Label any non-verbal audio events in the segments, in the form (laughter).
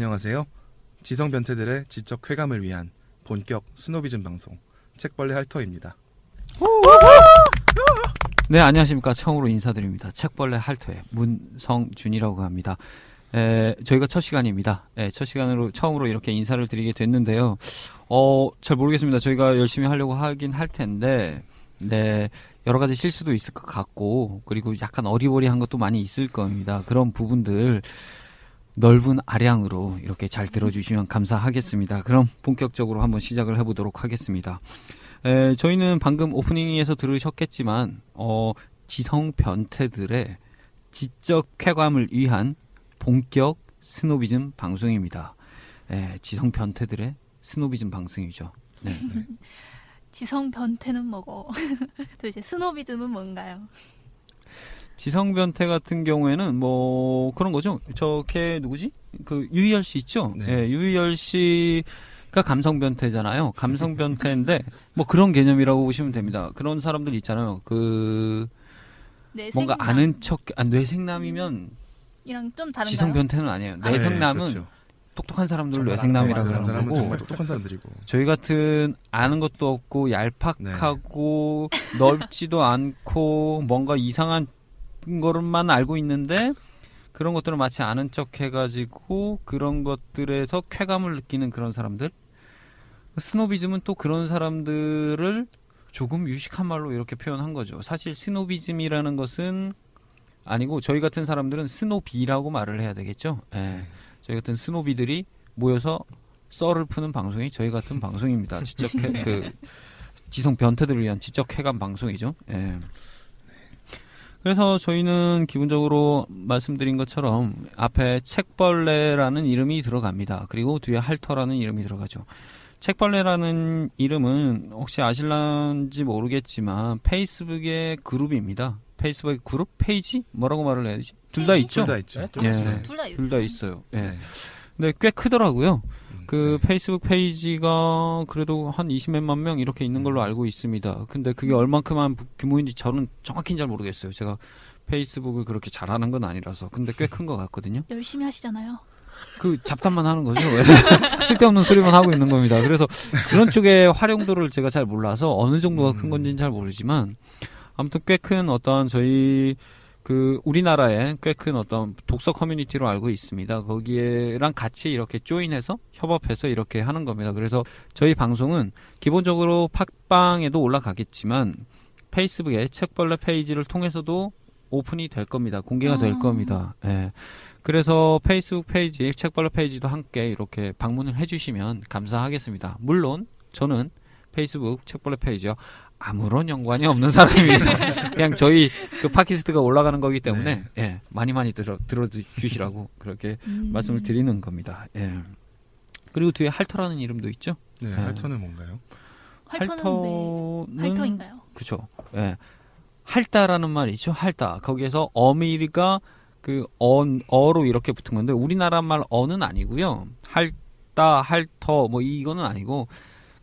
안녕하세요. 지성 변태들의 지적 쾌감을 위한 본격 스노비즘 방송 책벌레 할터입니다. 네, 안녕하십니까. 처음으로 인사드립니다. 책벌레 할터의 문성준이라고 합니다. 에, 저희가 첫 시간입니다. 에, 첫 시간으로 처음으로 이렇게 인사를 드리게 됐는데요. 어, 잘 모르겠습니다. 저희가 열심히 하려고 하긴 할 텐데, 네, 여러 가지 실수도 있을 것 같고, 그리고 약간 어리버리한 것도 많이 있을 겁니다. 그런 부분들 넓은 아량으로 이렇게 잘 들어주시면 감사하겠습니다. 그럼 본격적으로 한번 시작을 해보도록 하겠습니다. 에, 저희는 방금 오프닝에서 들으셨겠지만, 어, 지성 변태들의 지적 쾌감을 위한 본격 스노비즘 방송입니다. 에, 지성 변태들의 스노비즘 방송이죠. 네. (laughs) 지성 변태는 뭐고 (laughs) 도대체 스노비즘은 뭔가요? 지성 변태 같은 경우에는 뭐 그런 거죠. 저걔 누구지? 그 유희열 씨 있죠? 네. 예, 유희열 씨가 감성 변태잖아요. 감성 (laughs) 변태인데 뭐 그런 개념이라고 보시면 됩니다. 그런 사람들 있잖아요. 그 뭔가 뇌생남. 아는 척, 아, 뇌생남이면 이랑 좀 다른가요? 지성 변태는 아니에요. 아, 뇌생남은 네, 그렇죠. 똑똑한 사람들 정말 뇌생남이라 안 그런 그러는 사람은 거고 정말 똑똑한 사람들이고 저희 같은 아는 것도 없고 얄팍하고 넓지도 않고 뭔가 이상한 것만 알고 있는데 그런 것들을 마치 아는 척 해가지고 그런 것들에서 쾌감을 느끼는 그런 사람들 스노비즘은 또 그런 사람들을 조금 유식한 말로 이렇게 표현한 거죠 사실 스노비즘이라는 것은 아니고 저희 같은 사람들은 snobby라고 말을 해야 되겠죠 예. 저희 같은 snobby들이 모여서 썰을 푸는 방송이 저희 같은 방송입니다. (laughs) 지적 쾌, 그 지성 변태들을 위한 지적 쾌감 방송이죠. 예. 그래서 저희는 기본적으로 말씀드린 것처럼 앞에 책벌레라는 이름이 들어갑니다. 그리고 뒤에 할터라는 이름이 들어가죠. 책벌레라는 이름은 혹시 아실란지 모르겠지만 페이스북의 그룹입니다. 페이스북의 그룹 페이지 뭐라고 말을 해야 되지? 둘다 페이지? 있죠. 둘 다 있죠. 네, 둘다 예. 있어요. 둘다둘다 있어요. 예. 네. 근데 꽤 크더라고요. 음, 그 네. 페이스북 페이지가 그래도 한 20몇만 명 이렇게 있는 걸로 알고 있습니다. 근데 그게 얼만큼한 부- 규모인지 저는 정확히는 잘 모르겠어요. 제가 페이스북을 그렇게 잘하는 건 아니라서. 근데 꽤 큰 것 같거든요. 열심히 하시잖아요. 그 잡담만 하는 거죠. 왜? (laughs) 쓸데없는 소리만 하고 있는 겁니다. 그래서 그런 쪽의 활용도를 제가 잘 몰라서 어느 정도가 큰 음. 건지는 잘 모르지만 아무튼 꽤 큰 어떤 저희 그 우리나라에 꽤 큰 어떤 독서 커뮤니티로 알고 있습니다. 거기에랑 같이 이렇게 조인해서 협업해서 이렇게 하는 겁니다. 그래서 저희 방송은 기본적으로 팟빵에도 올라가겠지만 페이스북에 책벌레 페이지를 통해서도 오픈이 될 겁니다. 공개가 될 아. 겁니다. 예. 그래서 페이스북 페이지, 책벌레 페이지도 함께 이렇게 방문을 해주시면 감사하겠습니다. 물론 저는 페이스북 책벌레 페이지와 아무런 연관이 없는 사람입니다. (laughs) 그냥 저희 그 팟캐스트가 올라가는 거기 때문에 예, 많이 많이 들어 들어 주시라고 그렇게 음. 말씀을 드리는 겁니다. 예. 그리고 뒤에 할터라는 이름도 있죠. 네, 네. 할터는 뭔가요? 할터는 왜 할터인가요? 그죠. 예. 할다라는 말이 있죠. 할다. 거기에서 어미가 그 어, 어로 이렇게 붙은 건데 우리나라 말 어는 아니고요. 할다, 할터 뭐 이거는 아니고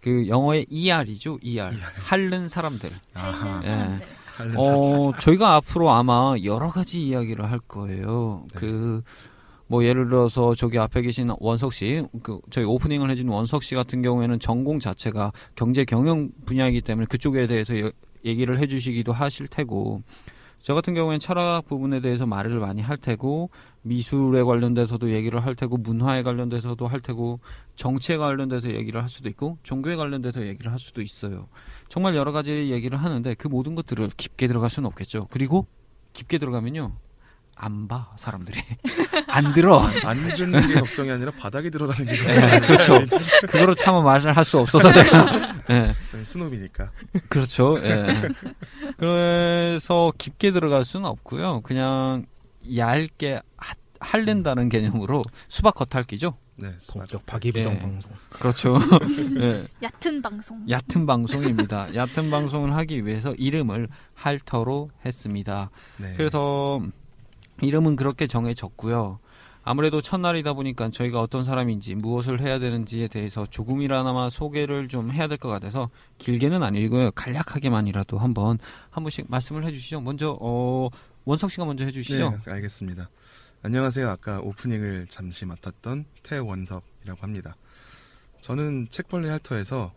그 영어의 ER이죠. ER. ER. 할른 사람들. 아하. 하는 예. 어, 저희가 앞으로 아마 여러 가지 이야기를 할 거예요. 네. 그, 뭐, 예를 들어서 저기 앞에 계신 원석 씨, 그, 저희 오프닝을 해준 원석 씨 같은 경우에는 전공 자체가 경제 경영 분야이기 때문에 그쪽에 대해서 여- 얘기를 해주시기도 하실 테고, 저 같은 경우에는 철학 부분에 대해서 말을 많이 할 테고, 미술에 관련돼서도 얘기를 할 테고, 문화에 관련돼서도 할 테고, 정치에 관련돼서 얘기를 할 수도 있고, 종교에 관련돼서 얘기를 할 수도 있어요. 정말 여러 가지 얘기를 하는데 그 모든 것들을 깊게 들어갈 수는 없겠죠. 그리고 깊게 들어가면요. 안 봐, 사람들이. (laughs) 안 들어. 안 듣는 게 걱정이 아니라 바닥에 들어가는 게 네, 걱정이에요. 그렇죠. 그거로 차마 말을 할 수 없어서 제가. 예, 저희 스노비니까. 그렇죠. 예. 그래서 깊게 들어갈 수는 없고요. 그냥 얇게 하- 할른다는 개념으로 수박 겉핥기죠. 네, 수박. 본격 박이부정 예. 방송. 그렇죠. (laughs) 예. 얕은 방송. 얕은 방송입니다. 얕은 방송을 하기 위해서 이름을 할터로 했습니다. 네. 그래서 이름은 그렇게 정해졌고요. 아무래도 첫날이다 보니까 저희가 어떤 사람인지 무엇을 해야 되는지에 대해서 조금이라나마 소개를 좀 해야 될 것 같아서 길게는 아니고요. 간략하게만이라도 한번 한 번씩 말씀을 해주시죠. 먼저 어, 원석 씨가 먼저 해주시죠. 네, 알겠습니다. 안녕하세요. 아까 오프닝을 잠시 맡았던 태원섭이라고 합니다. 저는 책벌레 할터에서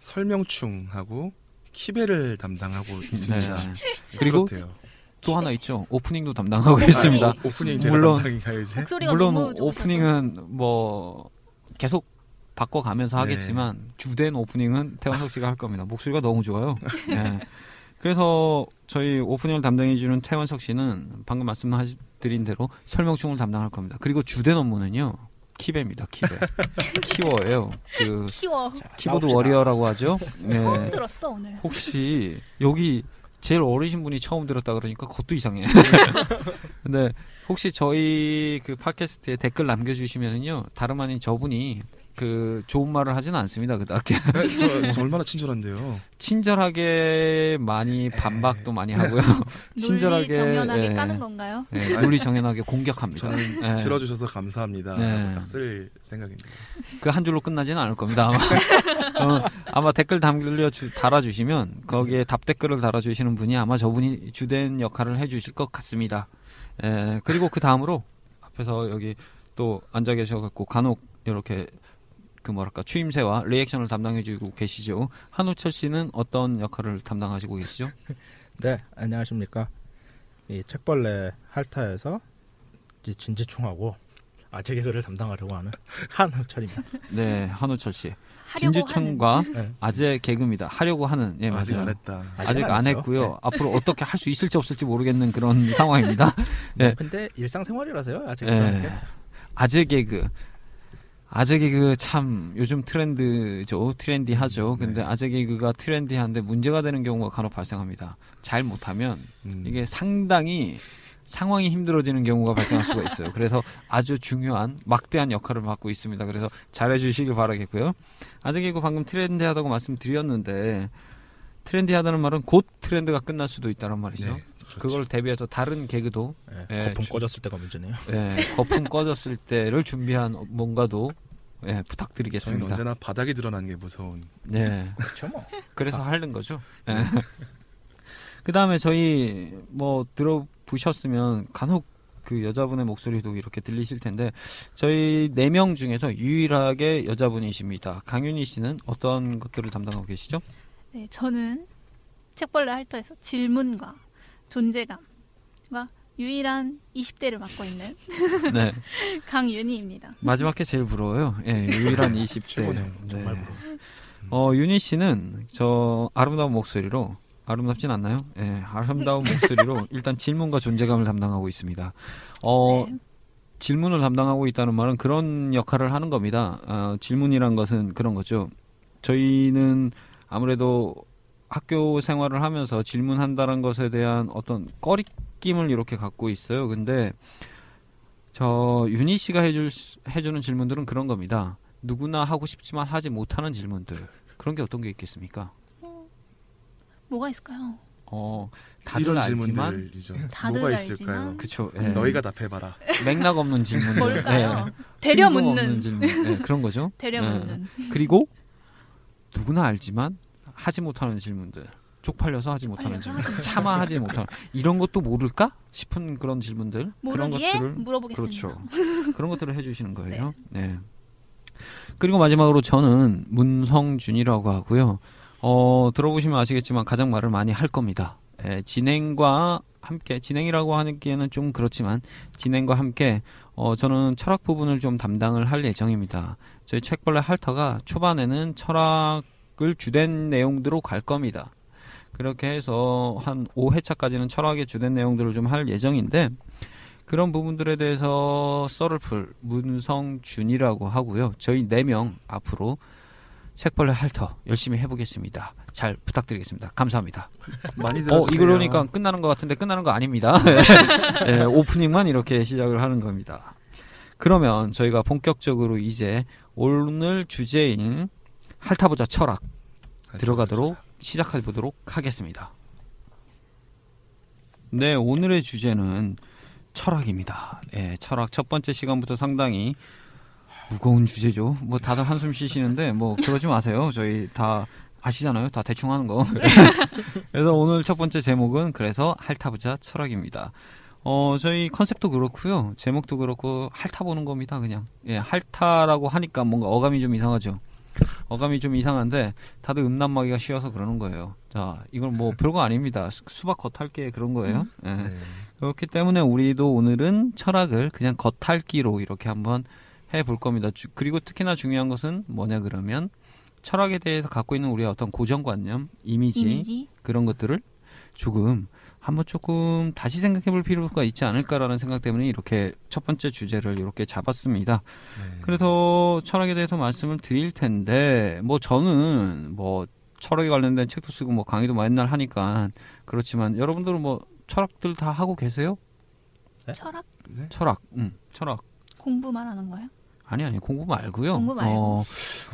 설명충하고 키베를 담당하고 있습니다. 네. 그리고 그렇대요. 또 하나 있죠. 오프닝도 담당하고 오프닝. 있습니다. 아, 오프닝 제가 물론- 담당인가요 이제? 목소리가 물론. 오프닝은 뭐 계속 바꿔가면서 네. 하겠지만 주된 오프닝은 태원석 씨가 할 겁니다. 목소리가 너무 좋아요. 네. (laughs) 그래서 저희 오프닝을 담당해주는 태원석 씨는 방금 말씀드린 대로 설명충을 담당할 겁니다. 그리고 주된 업무는요 키베입니다. 키베 (laughs) 키워예요. 그 키워. 키보드 싸웁시다. warrior라고 하죠. 네. 처음 들었어 오늘. 혹시 여기 제일 어리신 분이 처음 들었다 그러니까 그것도 이상해. 근데 (laughs) 혹시 저희 그 팟캐스트에 댓글 남겨주시면은요 다름 아닌 저분이 그 좋은 말을 하진 않습니다 그닥 네, 저, 저 얼마나 친절한데요. 친절하게 많이 반박도 많이 하고요. (laughs) (laughs) 친절하게, 논리 정연하게 예. 까는 건가요? 네, 논리 정연하게 공격합니다. 저는 네. 들어주셔서 감사합니다. 네. 딱쓸 생각입니다. 그 한 줄로 끝나지는 않을 겁니다. 아마, (laughs) 어, 아마 댓글 담겨 주, 달아주시면 거기에 답 댓글을 달아주시는 분이 아마 저분이 주된 역할을 해주실 것 같습니다. 에, 그리고 그 다음으로 앞에서 여기 또 앉아 계셔갖고 간혹 이렇게 그 뭐랄까 추임새와 리액션을 담당해주고 계시죠. 한우철 씨는 어떤 역할을 담당하시고 계시죠? (laughs) 네, 안녕하십니까. 이 책벌레 할타에서 진지충하고 아재 개그를 담당하려고 하는 (laughs) 한우철입니다. 네, 한우철 씨. 진주청과 네. 아재 개그입니다. 하려고 하는 예 아직 맞아요. 안 했다. 아직 아직 안 안. 했고요. 네. 앞으로 어떻게 할 수 있을지 없을지 모르겠는 그런 (laughs) 상황입니다. 네. 뭐 근데 일상생활이라서요. 예. 게. 아재 개그. 아재 개그 참 요즘 트렌드죠. 트렌디하죠. 네. 근데 아재 개그가 트렌디한데 문제가 되는 경우가 간혹 발생합니다. 잘 못하면 음. 이게 상당히 상황이 힘들어지는 경우가 발생할 수가 있어요. 그래서 아주 중요한 막대한 역할을 맡고 있습니다. 그래서 잘해 주시길 바라겠고요. 아재 개그 방금 트렌디하다고 말씀드렸는데 트렌디하다는 말은 곧 트렌드가 끝날 수도 있다는 말이죠. 네, 그렇죠. 그걸 대비해서 다른 개그도 예, 예, 거품 주- 꺼졌을 때가 문제네요. 예, 거품 꺼졌을 때를 준비한 뭔가도 예, 부탁드리겠습니다. 언제나 바닥이 드러나는 게 무서운. 네, 그렇죠 뭐. 그래서 하는 거죠. 예. (laughs) 그 다음에 저희 뭐 들어보셨으면 간혹 그 여자분의 목소리도 이렇게 들리실 텐데 저희 네 명 중에서 유일하게 여자분이십니다. 강윤희 씨는 어떤 것들을 담당하고 계시죠? 네, 저는 책벌레 할터에서 질문과 존재감과 유일한 20대를 맡고 있는 네, (laughs) 강윤희입니다. 마지막 게 제일 부러워요. 예, 유일한 (laughs) 20대. 최고네요. 정말 네. 부러워. 어, 윤희 씨는 저 아름다운 목소리로 아름답진 않나요? 예, 아름다운 목소리로 (laughs) 일단 질문과 존재감을 담당하고 있습니다. 어, 네. 질문을 담당하고 있다는 말은 그런 역할을 하는 겁니다. 어, 질문이란 것은 그런 거죠. 저희는 아무래도 학교 생활을 하면서 질문한다는 것에 대한 어떤 꺼리낌을 이렇게 갖고 있어요. 근데 저 윤희 씨가 해줄 수- 해주는 질문들은 그런 겁니다. 누구나 하고 싶지만 하지 못하는 질문들 그런 게 어떤 게 있겠습니까? 뭐가 있을까요? 어 다들 이런 알지만 질문들이죠. 다들 뭐가 알지만 있을까요? 그쵸 예. 너희가 답해봐라. 맥락 없는 질문 뭘까요? 되려 묻는, 질문 예, 그런 거죠. (laughs) 예. 묻는. 그리고 누구나 알지만 하지 못하는 질문들 쪽팔려서 하지 못하는 질문 차마 하지 못하는 이런 것도 모를까 싶은 그런 질문들 그런 것들을 물어보겠습니다. 그렇죠. 그런 것들을 해주시는 거예요. 네. 그리고 마지막으로 저는 문성준이라고 하고요. 어, 들어보시면 아시겠지만 가장 말을 많이 할 겁니다. 예, 진행과 함께 진행이라고 하기에는 좀 그렇지만 진행과 함께 어, 저는 철학 부분을 좀 담당을 할 예정입니다. 저희 책벌레 할터가 초반에는 철학 을 주된 내용대로 갈 겁니다. 그렇게 해서 한 5회차까지는 철학의 주된 내용들을 좀 할 예정인데 그런 부분들에 대해서 썰을 풀 문성준이라고 하고요. 저희 네명 앞으로 책벌레 할터 열심히 해보겠습니다. 잘 부탁드리겠습니다. 감사합니다. (laughs) 많이 어, 들어주세요. 이러니까 끝나는 것 같은데 끝나는 거 아닙니다. (laughs) (laughs) 예, 오프닝만 이렇게 시작을 하는 겁니다. 그러면 저희가 본격적으로 이제 오늘 주제인 핥아보자 철학 들어가도록 시작해 보도록 하겠습니다. 네, 오늘의 주제는 철학입니다. 예, 철학 첫 번째 시간부터 상당히 무거운 주제죠. 뭐 다들 한숨 쉬시는데 뭐 그러지 마세요. 저희 다 아시잖아요. 다 대충 하는 거. (laughs) 그래서 오늘 첫 번째 제목은 그래서 핥아보자 철학입니다. 어, 저희 컨셉도 그렇고요. 제목도 그렇고 핥아 보는 겁니다, 그냥. 예, 핥아라고 하니까 뭔가 어감이 좀 이상하죠. 어감이 좀 이상한데 다들 음란마귀가 쉬워서 그러는 거예요. 자, 이건 뭐 별거 아닙니다. 수- 수박 겉핥기 그런 거예요. 예. 네. 그렇기 때문에 우리도 오늘은 철학을 그냥 겉핥기로 이렇게 한번 해볼 겁니다. 주- 그리고 특히나 중요한 것은 뭐냐 그러면 철학에 대해서 갖고 있는 우리의 어떤 고정관념, 이미지, 이미지. 그런 것들을 조금 한번 조금 다시 생각해 볼 필요가 있지 않을까라는 생각 때문에 이렇게 첫 번째 주제를 이렇게 잡았습니다. 네. 그래서 철학에 대해서 말씀을 드릴 텐데 뭐 저는 뭐 철학에 관련된 책도 쓰고 뭐 강의도 맨날 하니까 그렇지만 여러분들은 뭐 철학들 다 하고 계세요? 네? 철학 네? 철학, 음, 철학. 공부 말하는 거예요? 아니 아니 공부 말고요. 공부 말고. 어,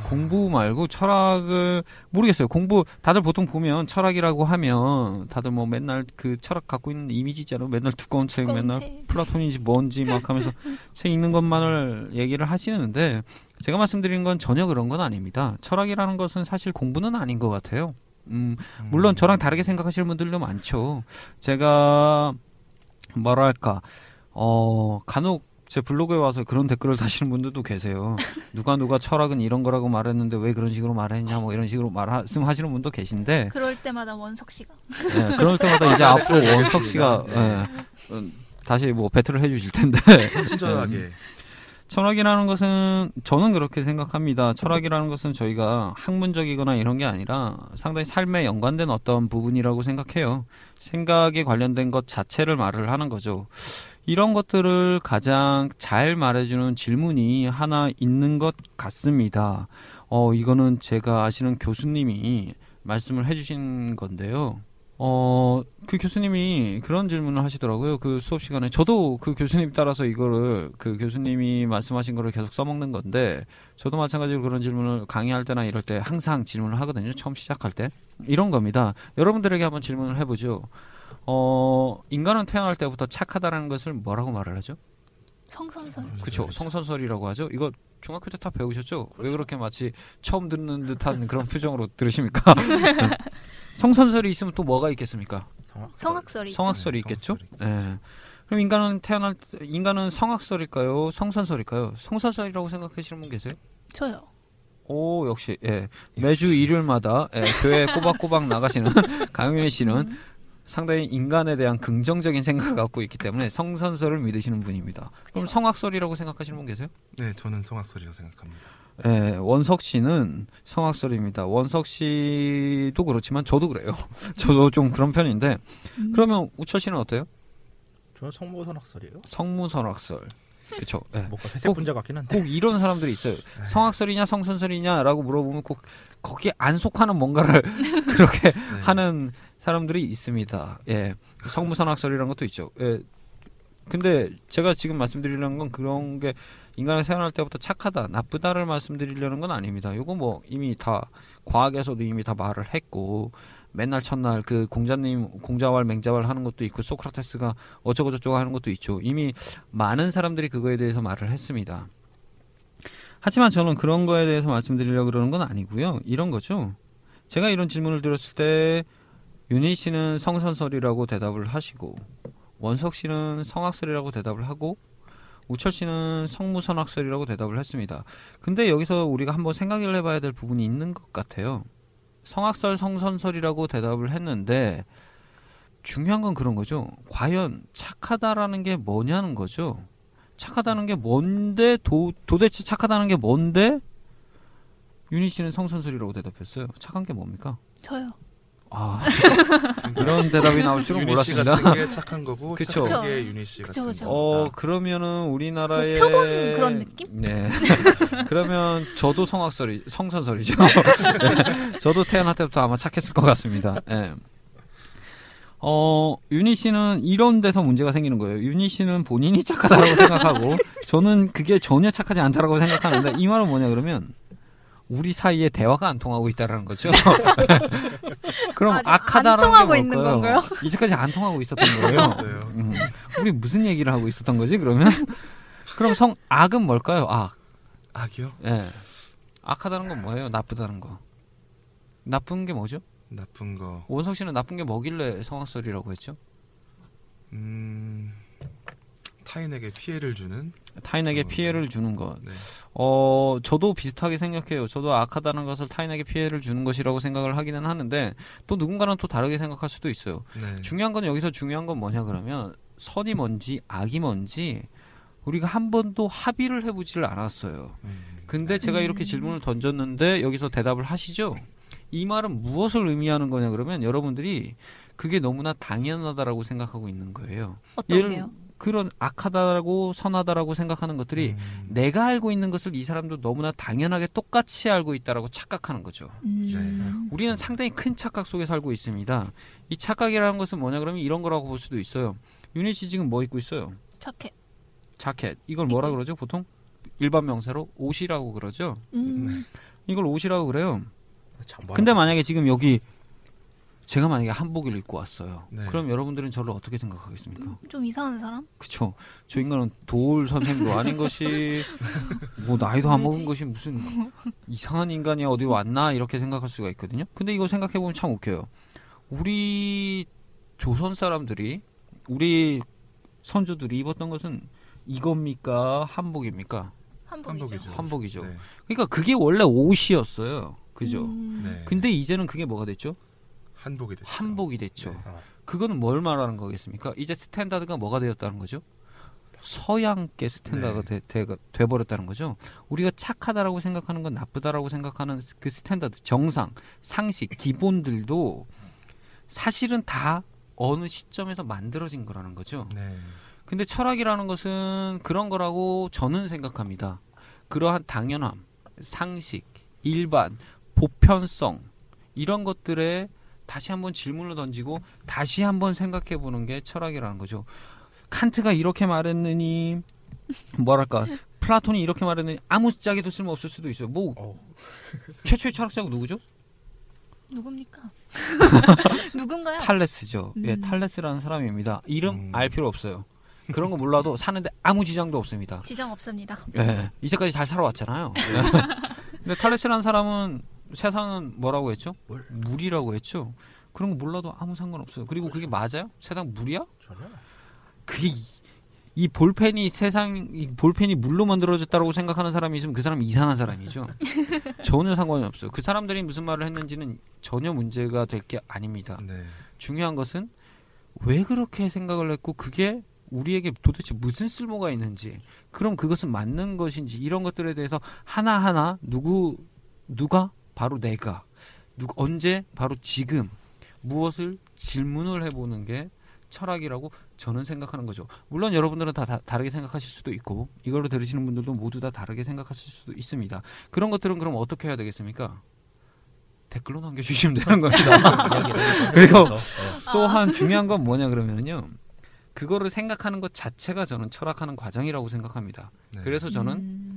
공부 말고 철학을 모르겠어요. 공부 다들 보통 보면 철학이라고 하면 다들 뭐 맨날 그 철학 갖고 있는 이미지 있잖아요. 맨날 두꺼운 책, 두꺼운 맨날 책. 플라톤인지 뭔지 막 하면서 (laughs) 책 읽는 것만을 얘기를 하시는데 제가 말씀드리는 건 전혀 그런 건 아닙니다. 철학이라는 것은 사실 공부는 아닌 것 같아요. 음, 물론 저랑 다르게 생각하시는 분들도 많죠. 제가 뭐랄까 어 간혹 제 블로그에 와서 그런 댓글을 다시는 분들도 계세요. 누가 누가 철학은 이런 거라고 말했는데 왜 그런 식으로 말했냐 뭐 이런 식으로 말씀하시는 분도 계신데 그럴 때마다 원석 씨가 예, 그럴 때마다 이제 앞으로 네, 원석 씨가 네. 예, 음, 다시 뭐 배틀을 해주실 텐데 친절하게 철학이라는 것은 저는 그렇게 생각합니다. 철학이라는 것은 저희가 학문적이거나 이런 게 아니라 상당히 삶에 연관된 어떤 부분이라고 생각해요. 생각에 관련된 것 자체를 말을 하는 거죠. 이런 것들을 가장 잘 말해주는 질문이 하나 있는 것 같습니다. 어, 이거는 제가 아시는 교수님이 말씀을 해주신 건데요. 어, 그 교수님이 그런 질문을 하시더라고요. 그 수업 시간에. 저도 그 교수님 따라서 이거를, 그 교수님이 말씀하신 거를 계속 써먹는 건데, 저도 마찬가지로 그런 질문을 강의할 때나 이럴 때 항상 질문을 하거든요. 처음 시작할 때. 이런 겁니다. 여러분들에게 한번 질문을 해보죠. 어, 인간은 태어날 때부터 착하다는 것을 뭐라고 말을 하죠? 성선설. 그쵸. 성선설이라고 하죠. 이거 중학교 때 다 배우셨죠? 왜 그렇게 마치 처음 듣는 듯한 그런 (laughs) 표정으로 들으십니까? (laughs) (laughs) 성선설이 있으면 또 뭐가 있겠습니까? 성악. 성악설이. 성악설이 네, 있겠죠? 성악설이 예. 그럼 인간은 태어날 때, 인간은 성악설일까요? 성선설일까요? 성선설이라고 생각하시는 분 계세요? 저요. 오 역시 예. 매주 일요일마다 예, 교회 꼬박꼬박 나가시는 강윤희 씨는 음. 상당히 인간에 대한 긍정적인 생각을 갖고 있기 때문에 성선설을 믿으시는 분입니다. 그럼 그쵸. 성악설이라고 생각하시는 분 계세요? 네 저는 성악설이라고 생각합니다. 예, 원석 씨는 성악설입니다. 원석 씨도 그렇지만 저도 그래요. (laughs) 저도 좀 그런 편인데 음. 그러면 우철 씨는 어때요? 저는 성모선악설이에요. 성무선악설. 그쵸. 예. 뭔가 회색 분자 같긴 한데. 꼭 이런 사람들이 있어요. 성악설이냐 성선설이냐라고 물어보면 꼭 거기에 안 속하는 뭔가를 (laughs) 그렇게 네. 하는 사람들이 있습니다. 예. 성무선악설이라는 것도 있죠. 예. 근데 제가 지금 말씀드리려는 건 그런 게 인간이 태어날 때부터 착하다, 나쁘다를 말씀드리려는 건 아닙니다. 이거 뭐 이미 다 과학에서도 이미 다 말을 했고 맨날 첫날 그 공자님 공자왈 맹자왈 하는 것도 있고 소크라테스가 어쩌고 저쩌고 하는 것도 있죠. 이미 많은 사람들이 그거에 대해서 말을 했습니다. 하지만 저는 그런 거에 대해서 말씀드리려고 그러는 건 아니고요. 이런 거죠. 제가 이런 질문을 드렸을 때 윤희 씨는 성선설이라고 대답을 하시고 원석 씨는 성악설이라고 대답을 하고 우철 씨는 성무선악설이라고 대답을 했습니다. 근데 여기서 우리가 한번 생각을 해봐야 될 부분이 있는 것 같아요. 성악설, 성선설이라고 대답을 했는데 중요한 건 그런 거죠. 과연 착하다라는 게 뭐냐는 거죠. 착하다는 게 뭔데 도, 도대체 착하다는 게 뭔데 윤희 씨는 성선설이라고 대답했어요. 착한 게 뭡니까? 저요. 아 (laughs) 이런 대답이 나올 줄은 유니 씨 몰랐습니다. 같은 게 착한 거고 (laughs) 그쵸. 착한 게 유니 씨 그쵸, 같은 그쵸. 거. 어 그러면은 우리나라의 뭐 표본 그런 느낌? 네. (laughs) 그러면 저도 성악설이 성선설이죠. 네. 저도 태어날 때부터 아마 착했을 것 같습니다. 예. 어 윤희 씨는 이런 데서 문제가 생기는 거예요. 윤희 씨는 본인이 착하다고 생각하고 저는 그게 전혀 착하지 않다라고 생각하는데 이 말은 뭐냐 그러면 우리 사이에 대화가 안 통하고 있다라는 거죠. (laughs) 그럼 아직 안 악하다라는 통하고 게 있는? 건가요? (laughs) 이제까지 안 통하고 있었던 거예요. 음, 우리 무슨 얘기를 하고 있었던 거지 그러면? (laughs) 그럼 성 악은 뭘까요? 악. 악이요? 예. 악하다는 건 뭐예요? 나쁘다는 거. 나쁜 게 뭐죠? 나쁜 거. 원석 씨는 나쁜 게 뭐길래 성악설이라고 했죠? 음 타인에게 피해를 주는 타인에게 어, 피해를 주는 것. 네. 어, 저도 비슷하게 생각해요. 저도 악하다는 것을 타인에게 피해를 주는 것이라고 생각을 하기는 하는데 또 누군가는 또 다르게 생각할 수도 있어요. 네. 중요한 건 여기서 중요한 건 뭐냐 그러면 선이 뭔지 악이 뭔지 우리가 한 번도 합의를 해보지를 않았어요. 음, 근데 제가 이렇게 질문을 던졌는데 여기서 대답을 하시죠. 이 말은 무엇을 의미하는 거냐 그러면 여러분들이 그게 너무나 당연하다라고 생각하고 있는 거예요. 어떤 예를 게요? 그런 악하다라고 선하다라고 생각하는 것들이 음, 내가 알고 있는 것을 이 사람도 너무나 당연하게 똑같이 알고 있다라고 착각하는 거죠. 음. 우리는 상당히 큰 착각 속에 살고 있습니다. 이 착각이라는 것은 뭐냐 그러면 이런 거라고 볼 수도 있어요. 윤희 씨 지금 뭐 입고 있어요? 착해. 자켓. 이걸 뭐라 그러죠? 보통 일반 명사로 옷이라고 그러죠. 음. 이걸 옷이라고 그래요. 장발. 근데 만약에 지금 여기 제가 만약에 한복을 입고 왔어요. 네. 그럼 여러분들은 저를 어떻게 생각하겠습니까? 좀 이상한 사람? 그쵸. 저 인간은 도울 선생도 아닌 것이, (laughs) 뭐, 나이도 안 먹은? 것이 무슨 이상한 인간이 어디 왔나, 이렇게 생각할 수가 있거든요. 근데 이거 생각해 보면 참 웃겨요. 우리 조선 사람들이, 우리 선조들이 입었던 것은 이겁니까? 한복입니까? 한복이죠. 한복이죠. 한복이죠. 네. 그러니까 그게 원래 옷이었어요. 그죠? 음. 네. 근데 이제는 그게 뭐가 됐죠? 한복이 됐죠. 한복이 됐죠. 네. 어. 그거는 뭘 말하는 거겠습니까? 이제 standard가 뭐가 되었다는 거죠? 서양계 standard가 네. 돼, 돼, 돼버렸다는 거죠. 우리가 착하다라고 생각하는 건 나쁘다라고 생각하는 그 standard, 정상, 상식, 기본들도 사실은 다 어느 시점에서 만들어진 거라는 거죠. 네. 근데 철학이라는 것은 그런 거라고 저는 생각합니다. 그러한 당연함, 상식, 일반, 보편성 이런 것들에 다시 한번 질문을 던지고 다시 한번 생각해 보는 게 철학이라는 거죠. 칸트가 이렇게 말했느니 뭐랄까 플라톤이 이렇게 말했느니 아무 짝에도 쓸모 없을 수도 있어요. 뭐 어. (laughs) 최초의 철학자가 누구죠? 누굽니까? (laughs) 누군가요? 탈레스죠. 예, 음. 탈레스라는 사람입니다. 이름 음. 알 필요 없어요. 그런 거 몰라도 사는데 아무 지장도 없습니다. 지장 없습니다. 예, 이제까지 잘 살아왔잖아요. (laughs) 예. 근데 탈레스라는 사람은 세상은 뭐라고 했죠? 물. 물이라고 했죠. 그런 거 몰라도 아무 상관없어요. 그리고 그게 맞아요? 세상 물이야? 전혀. 그게 이, 이 볼펜이 세상 이 볼펜이 물로 만들어졌다고 생각하는 사람이 있으면 그 사람은 이상한 사람이죠. (laughs) 전혀 상관이 없어요. 그 사람들이 무슨 말을 했는지는 전혀 문제가 될 게 아닙니다. 네. 중요한 것은 왜 그렇게 생각을 했고 그게 우리에게 도대체 무슨 쓸모가 있는지 그럼 그것은 맞는 것인지 이런 것들에 대해서 하나하나 누구 누가 바로 내가 누 언제 바로 지금 무엇을 질문을 해보는 게 철학이라고 저는 생각하는 거죠. 물론 여러분들은 다, 다 다르게 생각하실 수도 있고 이걸로 들으시는 분들도 모두 다 다르게 생각하실 수도 있습니다. 그런 것들은 그럼 어떻게 해야 되겠습니까? 댓글로 남겨주시면 되는 (laughs) 겁니다. (laughs) 그리고. 예. 또한 중요한 건 뭐냐 그러면요. 그거를 생각하는 것 자체가 저는 철학하는 과정이라고 생각합니다. 네. 그래서 저는 음.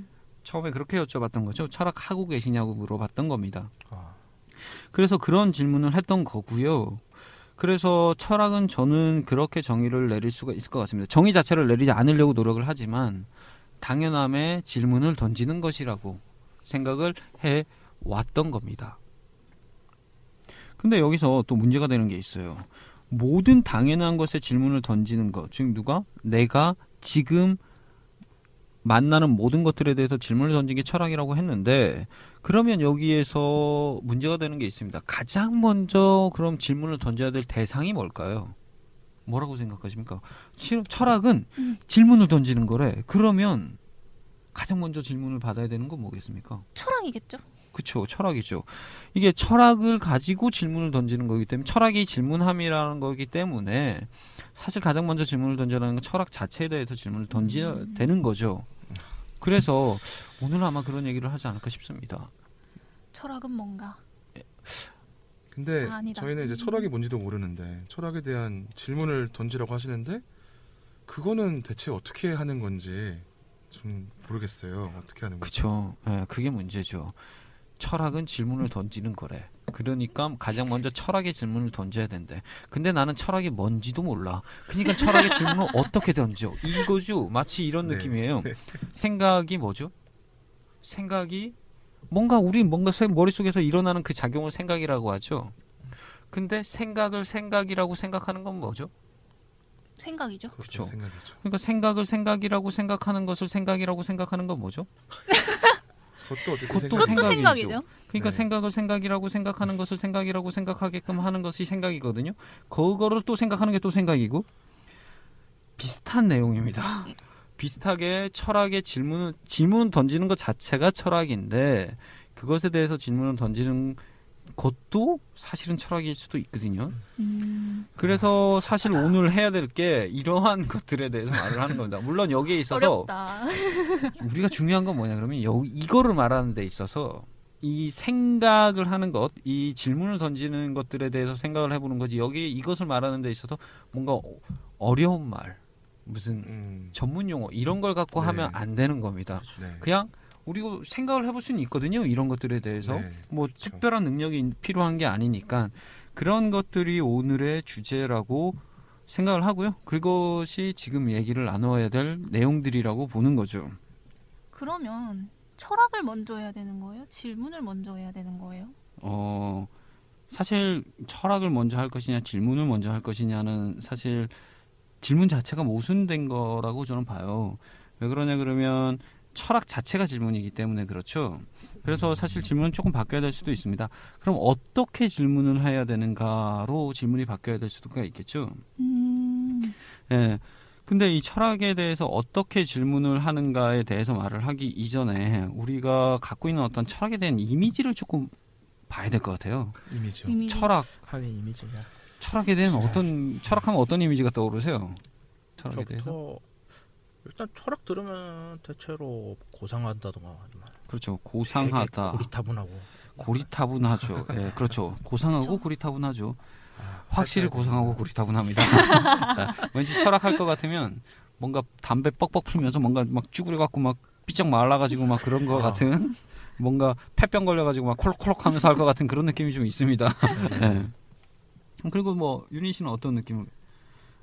처음에 그렇게 여쭤봤던 거죠. 철학하고 계시냐고 물어봤던 겁니다. 아. 그래서 그런 질문을 했던 거고요. 그래서 철학은 저는 그렇게 정의를 내릴 수가 있을 것 같습니다. 정의 자체를 내리지 않으려고 노력을 하지만 당연함에 질문을 던지는 것이라고 생각을 해 왔던 겁니다. 근데 여기서 또 문제가 되는 게 있어요. 모든 당연한 것에 질문을 던지는 것, 즉 누가 내가 지금 만나는 모든 것들에 대해서 질문을 던진 게 철학이라고 했는데 그러면 여기에서 문제가 되는 게 있습니다. 가장 먼저 그럼 질문을 던져야 될 대상이 뭘까요? 뭐라고 생각하십니까? 실- 철학은 음. 질문을 던지는 거래. 그러면 가장 먼저 질문을 받아야 되는 건 뭐겠습니까? 철학이겠죠. 그쵸 철학이죠. 이게 철학을 가지고 질문을 던지는 거기 때문에 철학이 질문함이라는 거기 때문에 사실 가장 먼저 질문을 던져라는 건 철학 자체에 대해서 질문을 던져야 음. 되는 거죠. 그래서 오늘 아마 그런 얘기를 하지 않을까 싶습니다. 철학은 뭔가. 근데 아. 저희는 이제 음. 철학이 뭔지도 모르는데 철학에 대한 질문을 던지라고 하시는데 그거는 대체 어떻게 하는 건지 좀 모르겠어요. 어떻게 하는 건지. 그쵸. 예, 그게 문제죠. 철학은 질문을 던지는 거래. 그러니까 가장 먼저 철학의 질문을 던져야 된대. 근데 나는 철학이 뭔지도 몰라. 그러니까 철학의 (laughs) 질문을 어떻게 던져? 이거죠. 마치 이런 네. 느낌이에요. 네. 생각이 뭐죠? 생각이 뭔가 우리 뭔가 새- 머릿속에서 일어나는 그 작용을 생각이라고 하죠. 근데 생각을 생각이라고 생각하는 건 뭐죠? 생각이죠. 그렇죠. 그쵸. 생각이죠. 그러니까 생각을 생각이라고 생각하는 것을 생각이라고 생각하는 건 뭐죠? (laughs) 그것도 어쨌든 그것도 생각이죠. 생각이죠. 생각이죠. 그러니까 네. 생각을 생각이라고 생각하는 것을 생각이라고 생각하게끔 하는 것이 생각이거든요. 그거를 또 생각하는 게 또 생각이고 비슷한 내용입니다. 비슷하게 철학의 질문을 질문 던지는 것 자체가 철학인데 그것에 대해서 질문을 던지는 것도 사실은 철학일 수도 있거든요. 음, 그래서 사실 오늘 해야 될 게 이러한 (laughs) 것들에 대해서 말을 하는 겁니다. 물론 여기에 있어서 어렵다. (laughs) 우리가 중요한 건 뭐냐 그러면 여, 이거를 말하는 데 있어서 이 생각을 하는 것, 이 질문을 던지는 것들에 대해서 생각을 해보는 거지 여기 이것을 말하는 데 있어서 뭔가 어- 어려운 말, 무슨 음, 전문 용어 이런 걸 갖고 네. 하면 안 되는 겁니다. 네. 그냥 우리가 생각을 해볼 수는 있거든요. 이런 것들에 대해서 네. 뭐 그렇죠. 특별한 능력이 필요한 게 아니니까 그런 것들이 오늘의 주제라고 생각을 하고요. 그것이 지금 얘기를 나눠야 될 내용들이라고 보는 거죠. 그러면 철학을 먼저 해야 되는 거예요? 질문을 먼저 해야 되는 거예요? 어 사실 철학을 먼저 할 것이냐 질문을 먼저 할 것이냐는 사실 질문 자체가 모순된 거라고 저는 봐요. 왜 그러냐 그러면 철학 자체가 질문이기 때문에 그렇죠. 그래서 사실 질문은 조금 바뀌어야 될 수도 있습니다. 그럼 어떻게 질문을 해야 되는가로 질문이 바뀌어야 될 수도 있겠죠. 음, 예. 근데 이 철학에 대해서 어떻게 질문을 하는가에 대해서 말을 하기 이전에 우리가 갖고 있는 어떤 철학에 대한 이미지를 조금 봐야 될 것 같아요. 이미죠. 이미 철학 하긴 이미지가. 철학에 대한 어떤 철학하면 어떤 이미지가 떠오르세요? 철학에 대해서 일단 철학 들으면 대체로 고상하다던가 아니면 그렇죠. 고상하다. 고리타분하고. 고리타분하죠. (laughs) 예 그렇죠. 고상하고 그렇죠. 고리타분하죠. 아, 확실히 고상하고 고리타분합니다. (laughs) 예, 왠지 철학할 것 같으면 뭔가 담배 뻑뻑 풀면서 뭔가 막 쭈그려 갖고 막 삐쩍 말라가지고 막 그런 거 아. 같은 뭔가 폐병 걸려가지고 막 콜록콜록 하면서 할 것 같은 그런 느낌이 좀 있습니다. 예. 그리고 뭐 윤희 씨는 어떤 느낌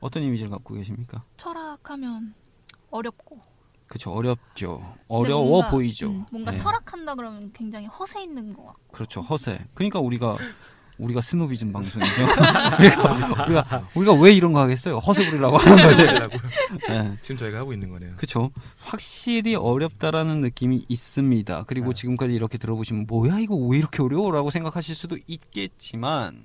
어떤 이미지를 갖고 계십니까? 철학하면 어렵고. 그렇죠 어렵죠. 어려워 뭔가, 보이죠. 음, 뭔가 예. 철학한다 그러면 굉장히 허세 있는 것 같고. 그렇죠 허세. 그러니까 우리가 (laughs) 우리가 스노비즘 방송이죠. 우리가, (laughs) 우리가 우리가 왜 이런 거 하겠어요? 허세 부리려고 하는 거죠 라고 예. 지금 저희가 하고 있는 거네요. 그렇죠 확실히 어렵다라는 느낌이 있습니다. 그리고 네. 지금까지 이렇게 들어보시면 뭐야 이거 왜 이렇게 어려워라고 생각하실 수도 있겠지만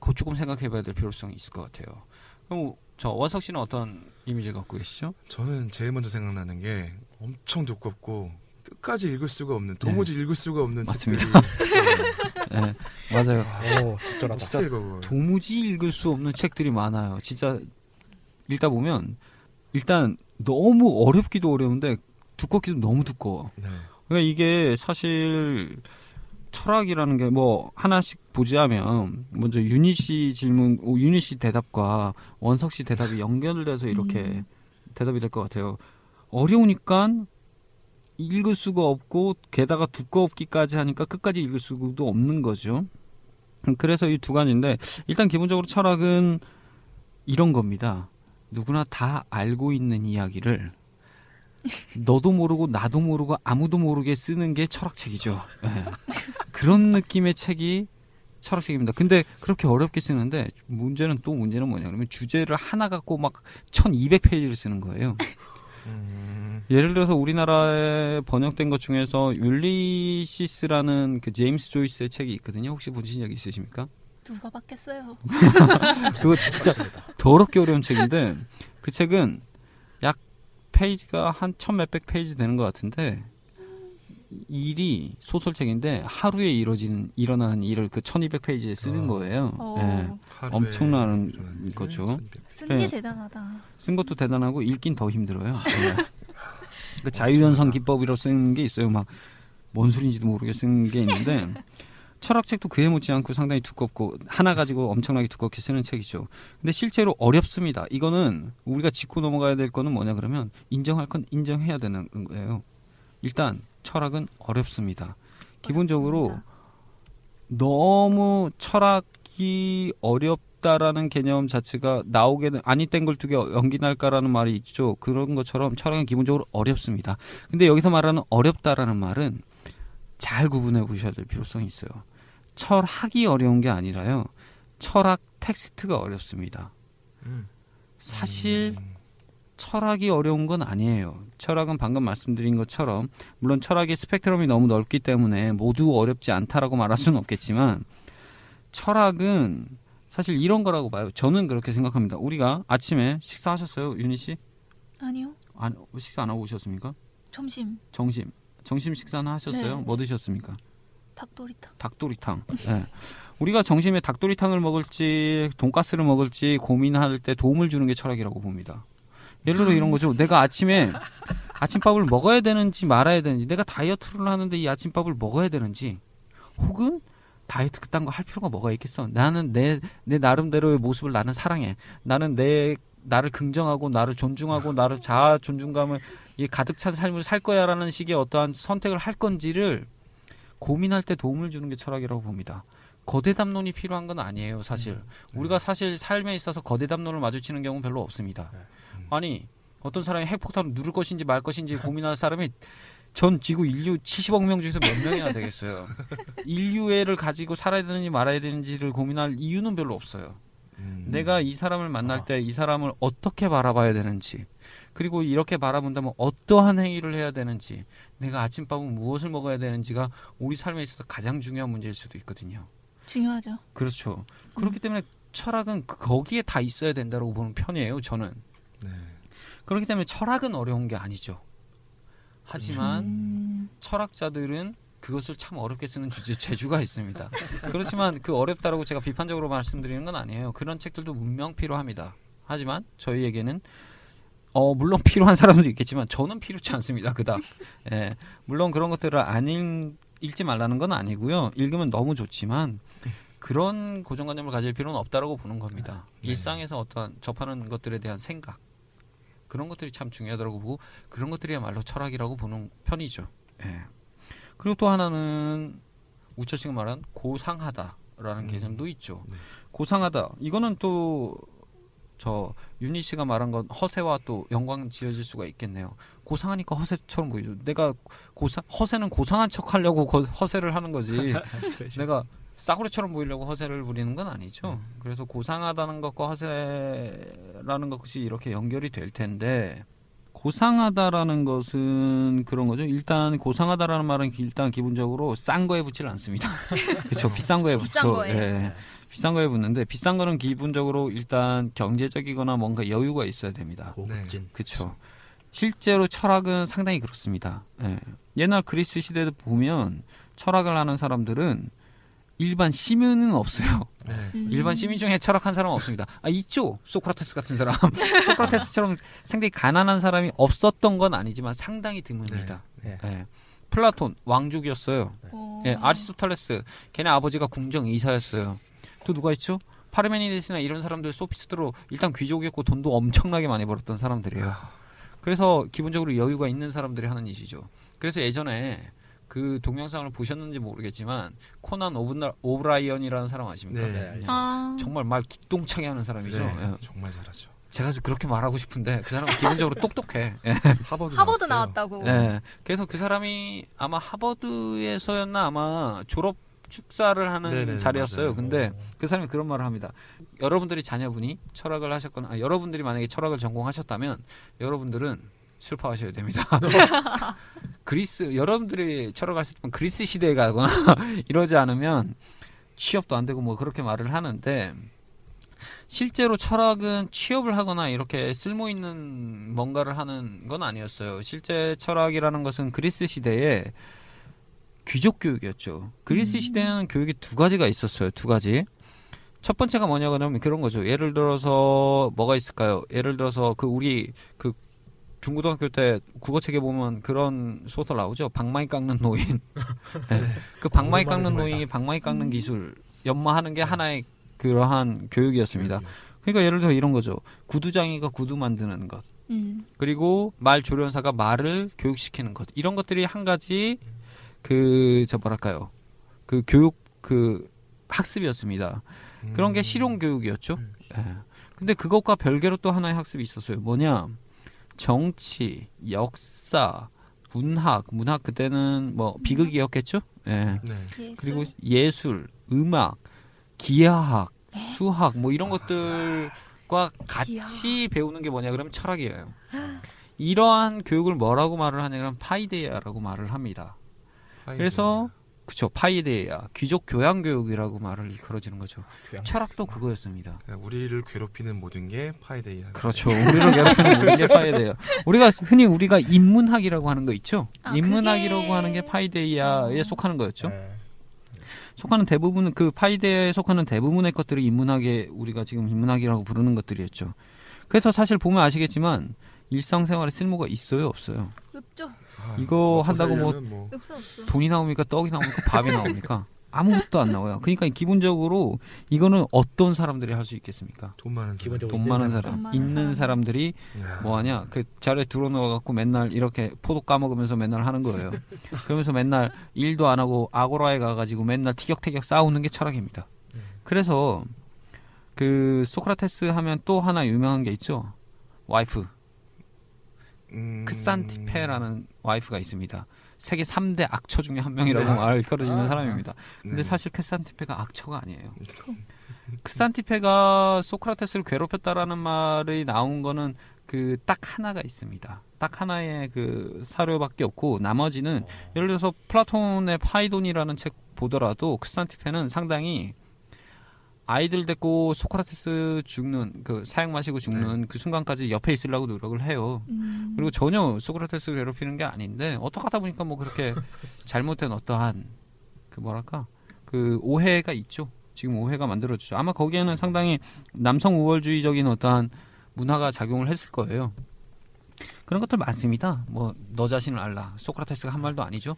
그거 조금 생각해봐야 될 필요성이 있을 것 같아요. 그럼 저 원석 씨는 어떤 이미지 갖고 계시죠? 저는 제일 먼저 생각나는 게 엄청 두껍고 끝까지 읽을 수가 없는 도무지 읽을 수가 없는 네. 맞습니다. 책들이 (laughs) 예, 맞아요 오 적절하다. 진짜 읽어 그걸. 도무지 읽을 수 없는 책들이 많아요. 진짜 읽다 보면 일단 너무 어렵기도 어려운데 두껍기도 너무 두꺼워. 네. 그러니까 이게 사실 철학이라는 게 뭐 하나씩 보자면 먼저 윤희 씨 질문, 오, 윤희 씨 대답과 원석 씨 대답이 연결돼서 이렇게 음. 대답이 될 것 같아요. 어려우니까 읽을 수가 없고 게다가 두껍기까지 하니까 끝까지 읽을 수도 없는 거죠. 음, 그래서 이 두 가지인데 일단 기본적으로 철학은 이런 겁니다. 누구나 다 알고 있는 이야기를 너도 모르고 나도 모르고 아무도 모르게 쓰는 게 철학책이죠. 예. 그런 느낌의 책이 철학책입니다. 근데 그렇게 어렵게 쓰는데 문제는 또 문제는 뭐냐 그러면 주제를 하나 갖고 막 1200페이지를 쓰는 거예요. 음, 예를 들어서 우리나라에 번역된 것 중에서 율리시스라는 그 제임스 조이스의 책이 있거든요. 혹시 보신 적 있으십니까? 누가 받겠어요? 그거 진짜 더럽게 어려운 책인데 그 책은 약 페이지가 한 천 몇백 페이지 되는 것 같은데 일이 소설책인데 하루에 이루어지는 일어나는 일을 그 천이백 페이지에 쓰는 아. 거예요. 어, 예. 엄청난 거죠. 쓴게 네. 대단하다. 쓴 것도 대단하고 읽긴 더 힘들어요. (laughs) 예. 그 자유연성 기법이라고 쓰는 게 있어요. 막 뭔 소리인지도 모르게 쓴 게 있는데 철학책도 그에 못지않고 상당히 두껍고 하나 가지고 엄청나게 두껍게 쓰는 책이죠. 근데 실제로 어렵습니다. 이거는 우리가 짚고 넘어가야 될 거는 뭐냐 그러면 인정할 건 인정해야 되는 거예요. 일단 철학은 어렵습니다. 기본적으로 어렵습니다. 너무 철학이 어렵다라는 개념 자체가 나오게 된 아니 땡글 두개 연기 날까라는 말이 있죠. 그런 것처럼 철학은 기본적으로 어렵습니다. 근데 여기서 말하는 어렵다라는 말은 잘 구분해 보셔야 될 필요성이 있어요. 철학이 어려운 게 아니라요. 철학 텍스트가 어렵습니다. 음. 사실 음. 철학이 어려운 건 아니에요. 철학은 방금 말씀드린 것처럼 물론 철학의 스펙트럼이 너무 넓기 때문에 모두 어렵지 않다라고 말할 수는 없겠지만 철학은 사실 이런 거라고 봐요. 저는 그렇게 생각합니다. 우리가 아침에 식사하셨어요, 윤희 씨? 아니요. 안, 식사 안 하고 오셨습니까? 점심 점심 점심 식사는 하셨어요? 네. 뭐 드셨습니까? 닭도리탕. 닭도리탕. 네. 우리가 점심에 닭도리탕을 먹을지 돈가스를 먹을지 고민할 때 도움을 주는 게 철학이라고 봅니다. 예를 들어 이런 거죠. 내가 아침에 아침밥을 먹어야 되는지 말아야 되는지, 내가 다이어트를 하는데 이 아침밥을 먹어야 되는지, 혹은 다이어트 그딴 거 할 필요가 뭐가 있겠어? 나는 내 내 나름대로의 모습을 나는 사랑해. 나는 내 나를 긍정하고 나를 존중하고 나를 자아 존중감을 이 가득 찬 삶을 살 거야 라는 식의 어떠한 선택을 할 건지를 고민할 때 도움을 주는 게 철학이라고 봅니다. 거대 담론이 필요한 건 아니에요, 사실. 우리가 사실 삶에 있어서 거대 담론을 마주치는 경우는 별로 없습니다. 아니, 어떤 사람이 핵폭탄을 누를 것인지 말 것인지 고민할 사람이 전 지구 인류 70억 명 중에서 몇 명이나 되겠어요. (laughs) 인류애를 가지고 살아야 되는지 말아야 되는지를 고민할 이유는 별로 없어요. 음. 내가 이 사람을 만날 아. 때이 사람을 어떻게 바라봐야 되는지 그리고 이렇게 바라본다면 어떠한 행위를 해야 되는지 내가 아침밥은 무엇을 먹어야 되는지가 우리 삶에 있어서 가장 중요한 문제일 수도 있거든요. 중요하죠. 그렇죠. 그렇기 때문에 철학은 그- 거기에 다 있어야 된다고 보는 편이에요. 저는. 네. 그렇기 때문에 철학은 어려운 게 아니죠. 하지만 음, 철학자들은 그것을 참 어렵게 쓰는 주제 재주가 있습니다. 그렇지만 그 어렵다라고 제가 비판적으로 말씀드리는 건 아니에요. 그런 책들도 분명 필요합니다. 하지만 저희에게는 어 물론 필요한 사람도 있겠지만 저는 필요치 않습니다. 그닥. 예. 물론 그런 것들을 안 읽, 읽지 말라는 건 아니고요. 읽으면 너무 좋지만 그런 고정관념을 가질 필요는 없다라고 보는 겁니다. 네. 일상에서 어떠한 접하는 것들에 대한 생각 그런 것들이 참 중요하다고 보고 그런 것들이야말로 철학이라고 보는 편이죠. 예. 그리고 또 하나는 우철 씨가 말한 고상하다라는 음. 개념도 있죠. 네. 고상하다. 이거는 또 저 윤희 씨가 말한 건 허세와 또 연관 지어질 수가 있겠네요. 고상하니까 허세처럼 보이죠. 내가 고상 허세는 고상한 척 하려고 거- 허세를 하는 거지. (laughs) 내가 싸구려처럼 보이려고 허세를 부리는 건 아니죠. 그래서 고상하다는 것과 허세라는 것이 이렇게 연결이 될 텐데 고상하다라는 것은 그런 거죠. 일단 고상하다라는 말은 일단 기본적으로 싼 거에 붙지를 않습니다. (laughs) 그렇죠. 비싼 거에 비싼 붙죠. 거에. 예. 비싼 거에 붙는데 비싼 거는 기본적으로 일단 경제적이거나 뭔가 여유가 있어야 됩니다. 고급진. 그렇죠. 실제로 철학은 상당히 그렇습니다. 예. 옛날 그리스 시대도 보면 철학을 하는 사람들은 일반 시민은 없어요. 네. 음. 일반 시민 중에 철학한 사람은 없습니다. 아 있죠. 소크라테스 같은 사람. (laughs) 소크라테스처럼 상당히 가난한 사람이 없었던 건 아니지만 상당히 드뭅니다. 네. 예. 플라톤 왕족이었어요. 어. 예, 아리스토텔레스 걔네 아버지가 궁정 의사였어요. 또 누가 있죠? 파르메니데스나 이런 사람들 소피스트로 일단 귀족이었고 돈도 엄청나게 많이 벌었던 사람들이에요. 그래서 기본적으로 여유가 있는 사람들이 하는 일이죠. 그래서 예전에 그 동영상을 보셨는지 모르겠지만 코난 오브나, 오브라이언이라는 사람 아십니까? 네. 알죠. 아, 정말 말 기똥차게 하는 사람이죠. 네, 예. 정말 잘하죠. 제가 그렇게 말하고 싶은데 그 사람은 기본적으로 (laughs) 똑똑해. 예. 하버드, 하버드. 나왔다고. 예. 그래서 그 사람이 아마 하버드에서였나 아마 졸업 축사를 하는 네네, 자리였어요. 맞아요. 근데 그 사람이 그런 말을 합니다. 여러분들이 자녀분이 철학을 하셨거나 아, 여러분들이 만약에 철학을 전공하셨다면 여러분들은 슬퍼하셔야 됩니다. (laughs) (laughs) 그리스 여러분들이 철학했을 때 그리스 시대에 가거나 (laughs) 이러지 않으면 취업도 안 되고 뭐 그렇게 말을 하는데 실제로 철학은 취업을 하거나 이렇게 쓸모 있는 뭔가를 하는 건 아니었어요. 실제 철학이라는 것은 그리스 시대에 귀족 교육이었죠. 그리스 음. 시대에는 교육이 두 가지가 있었어요. 두 가지. 첫 번째가 뭐냐고 하면 그런 거죠. 예를 들어서 뭐가 있을까요? 예를 들어서 그 우리 그 중고등학교 때 국어책에 보면 그런 소설 나오죠. 방망이 깎는 노인. (laughs) 네. 그 방망이 깎는 노인이 방망이 깎는 음. 기술 연마하는 게 하나의 그러한 교육이었습니다. 그러니까 예를 들어 이런 거죠. 구두장이가 구두 만드는 것. 음. 그리고 말 조련사가 말을 교육시키는 것. 이런 것들이 한 가지 그 저 뭐랄까요? 그 교육 그 학습이었습니다. 음. 그런 게 실용 교육이었죠. 음. 예. 근데 그것과 별개로 또 하나의 학습이 있었어요. 뭐냐? 정치, 역사, 문학, 문학 그때는 뭐 비극이었겠죠? 예. 네. 예술. 그리고 예술, 음악, 기하학, 수학 뭐 이런 것들 것과 같이 배우는 게 뭐냐 그러면 철학이에요. 이러한 교육을 뭐라고 말을 하냐면 파이데이아라고 말을 합니다. 그래서 그쵸 파이데이아 귀족 교양 교육이라고 말을 걸어지는 거죠. 교양. 철학도 그거였습니다. 그러니까 우리를 괴롭히는 모든 게 파이데이아. 그렇죠. 우리를 괴롭히는 모든 게 파이데이아. 우리가 흔히 우리가 인문학이라고 하는 거 있죠. 아, 인문학이라고 그게- 하는 게 파이데이아에 어. 속하는 거였죠. 네. 속하는 대부분 그 파이데에 속하는 대부분의 것들이 인문학에 우리가 지금 인문학이라고 부르는 것들이었죠. 그래서 사실 보면 아시겠지만 일상생활에 쓸모가 있어요, 없어요. 없죠. 아, 이거 먹고 한다고 뭐 뭐. 돈이 나옵니까, 떡이 나옵니까, 밥이 나옵니까? 아무것도 안 나와요. 그러니까 기본적으로 이거는 어떤 사람들이 할 수 있겠습니까? 돈 많은 사람. 돈 있는 많은 사람. 사람, 있는 사람. 사람들이 야. 뭐 하냐? 그 자리에 들어놓아 갖고 맨날 이렇게 포도 까먹으면서 맨날 하는 거예요. 그러면서 맨날 일도 안 하고 아고라에 가가지고 맨날 티격태격 싸우는 게 철학입니다. 음. 그래서 그 소크라테스 하면 또 하나 유명한 게 있죠. 와이프 음... 크산티페라는 와이프가 있습니다. 세계 3대 악처 중에 한 명이라고 네. 말걸어지는 아. 사람입니다. 근데 네. 사실 크산티페가 악처가 아니에요. 크산티페가 소크라테스를 괴롭혔다라는 말이 나온 거는 그 딱 하나가 있습니다. 딱 하나의 그 사료밖에 없고 나머지는 예를 들어서 플라톤의 파이돈이라는 책 보더라도 크산티페는 상당히 아이들 데리고 소크라테스 죽는 그 사약 마시고 죽는 그 순간까지 옆에 있으려고 노력을 해요. 음. 그리고 전혀 소크라테스 괴롭히는 게 아닌데 어떻게 하다 보니까 뭐 그렇게 (laughs) 잘못된 어떠한 그 뭐랄까 그 오해가 있죠. 지금 오해가 만들어지죠. 아마 거기에는 상당히 남성 우월주의적인 어떠한 문화가 작용을 했을 거예요. 그런 것들 많습니다. 뭐 너 자신을 알라. 소크라테스가 한 말도 아니죠.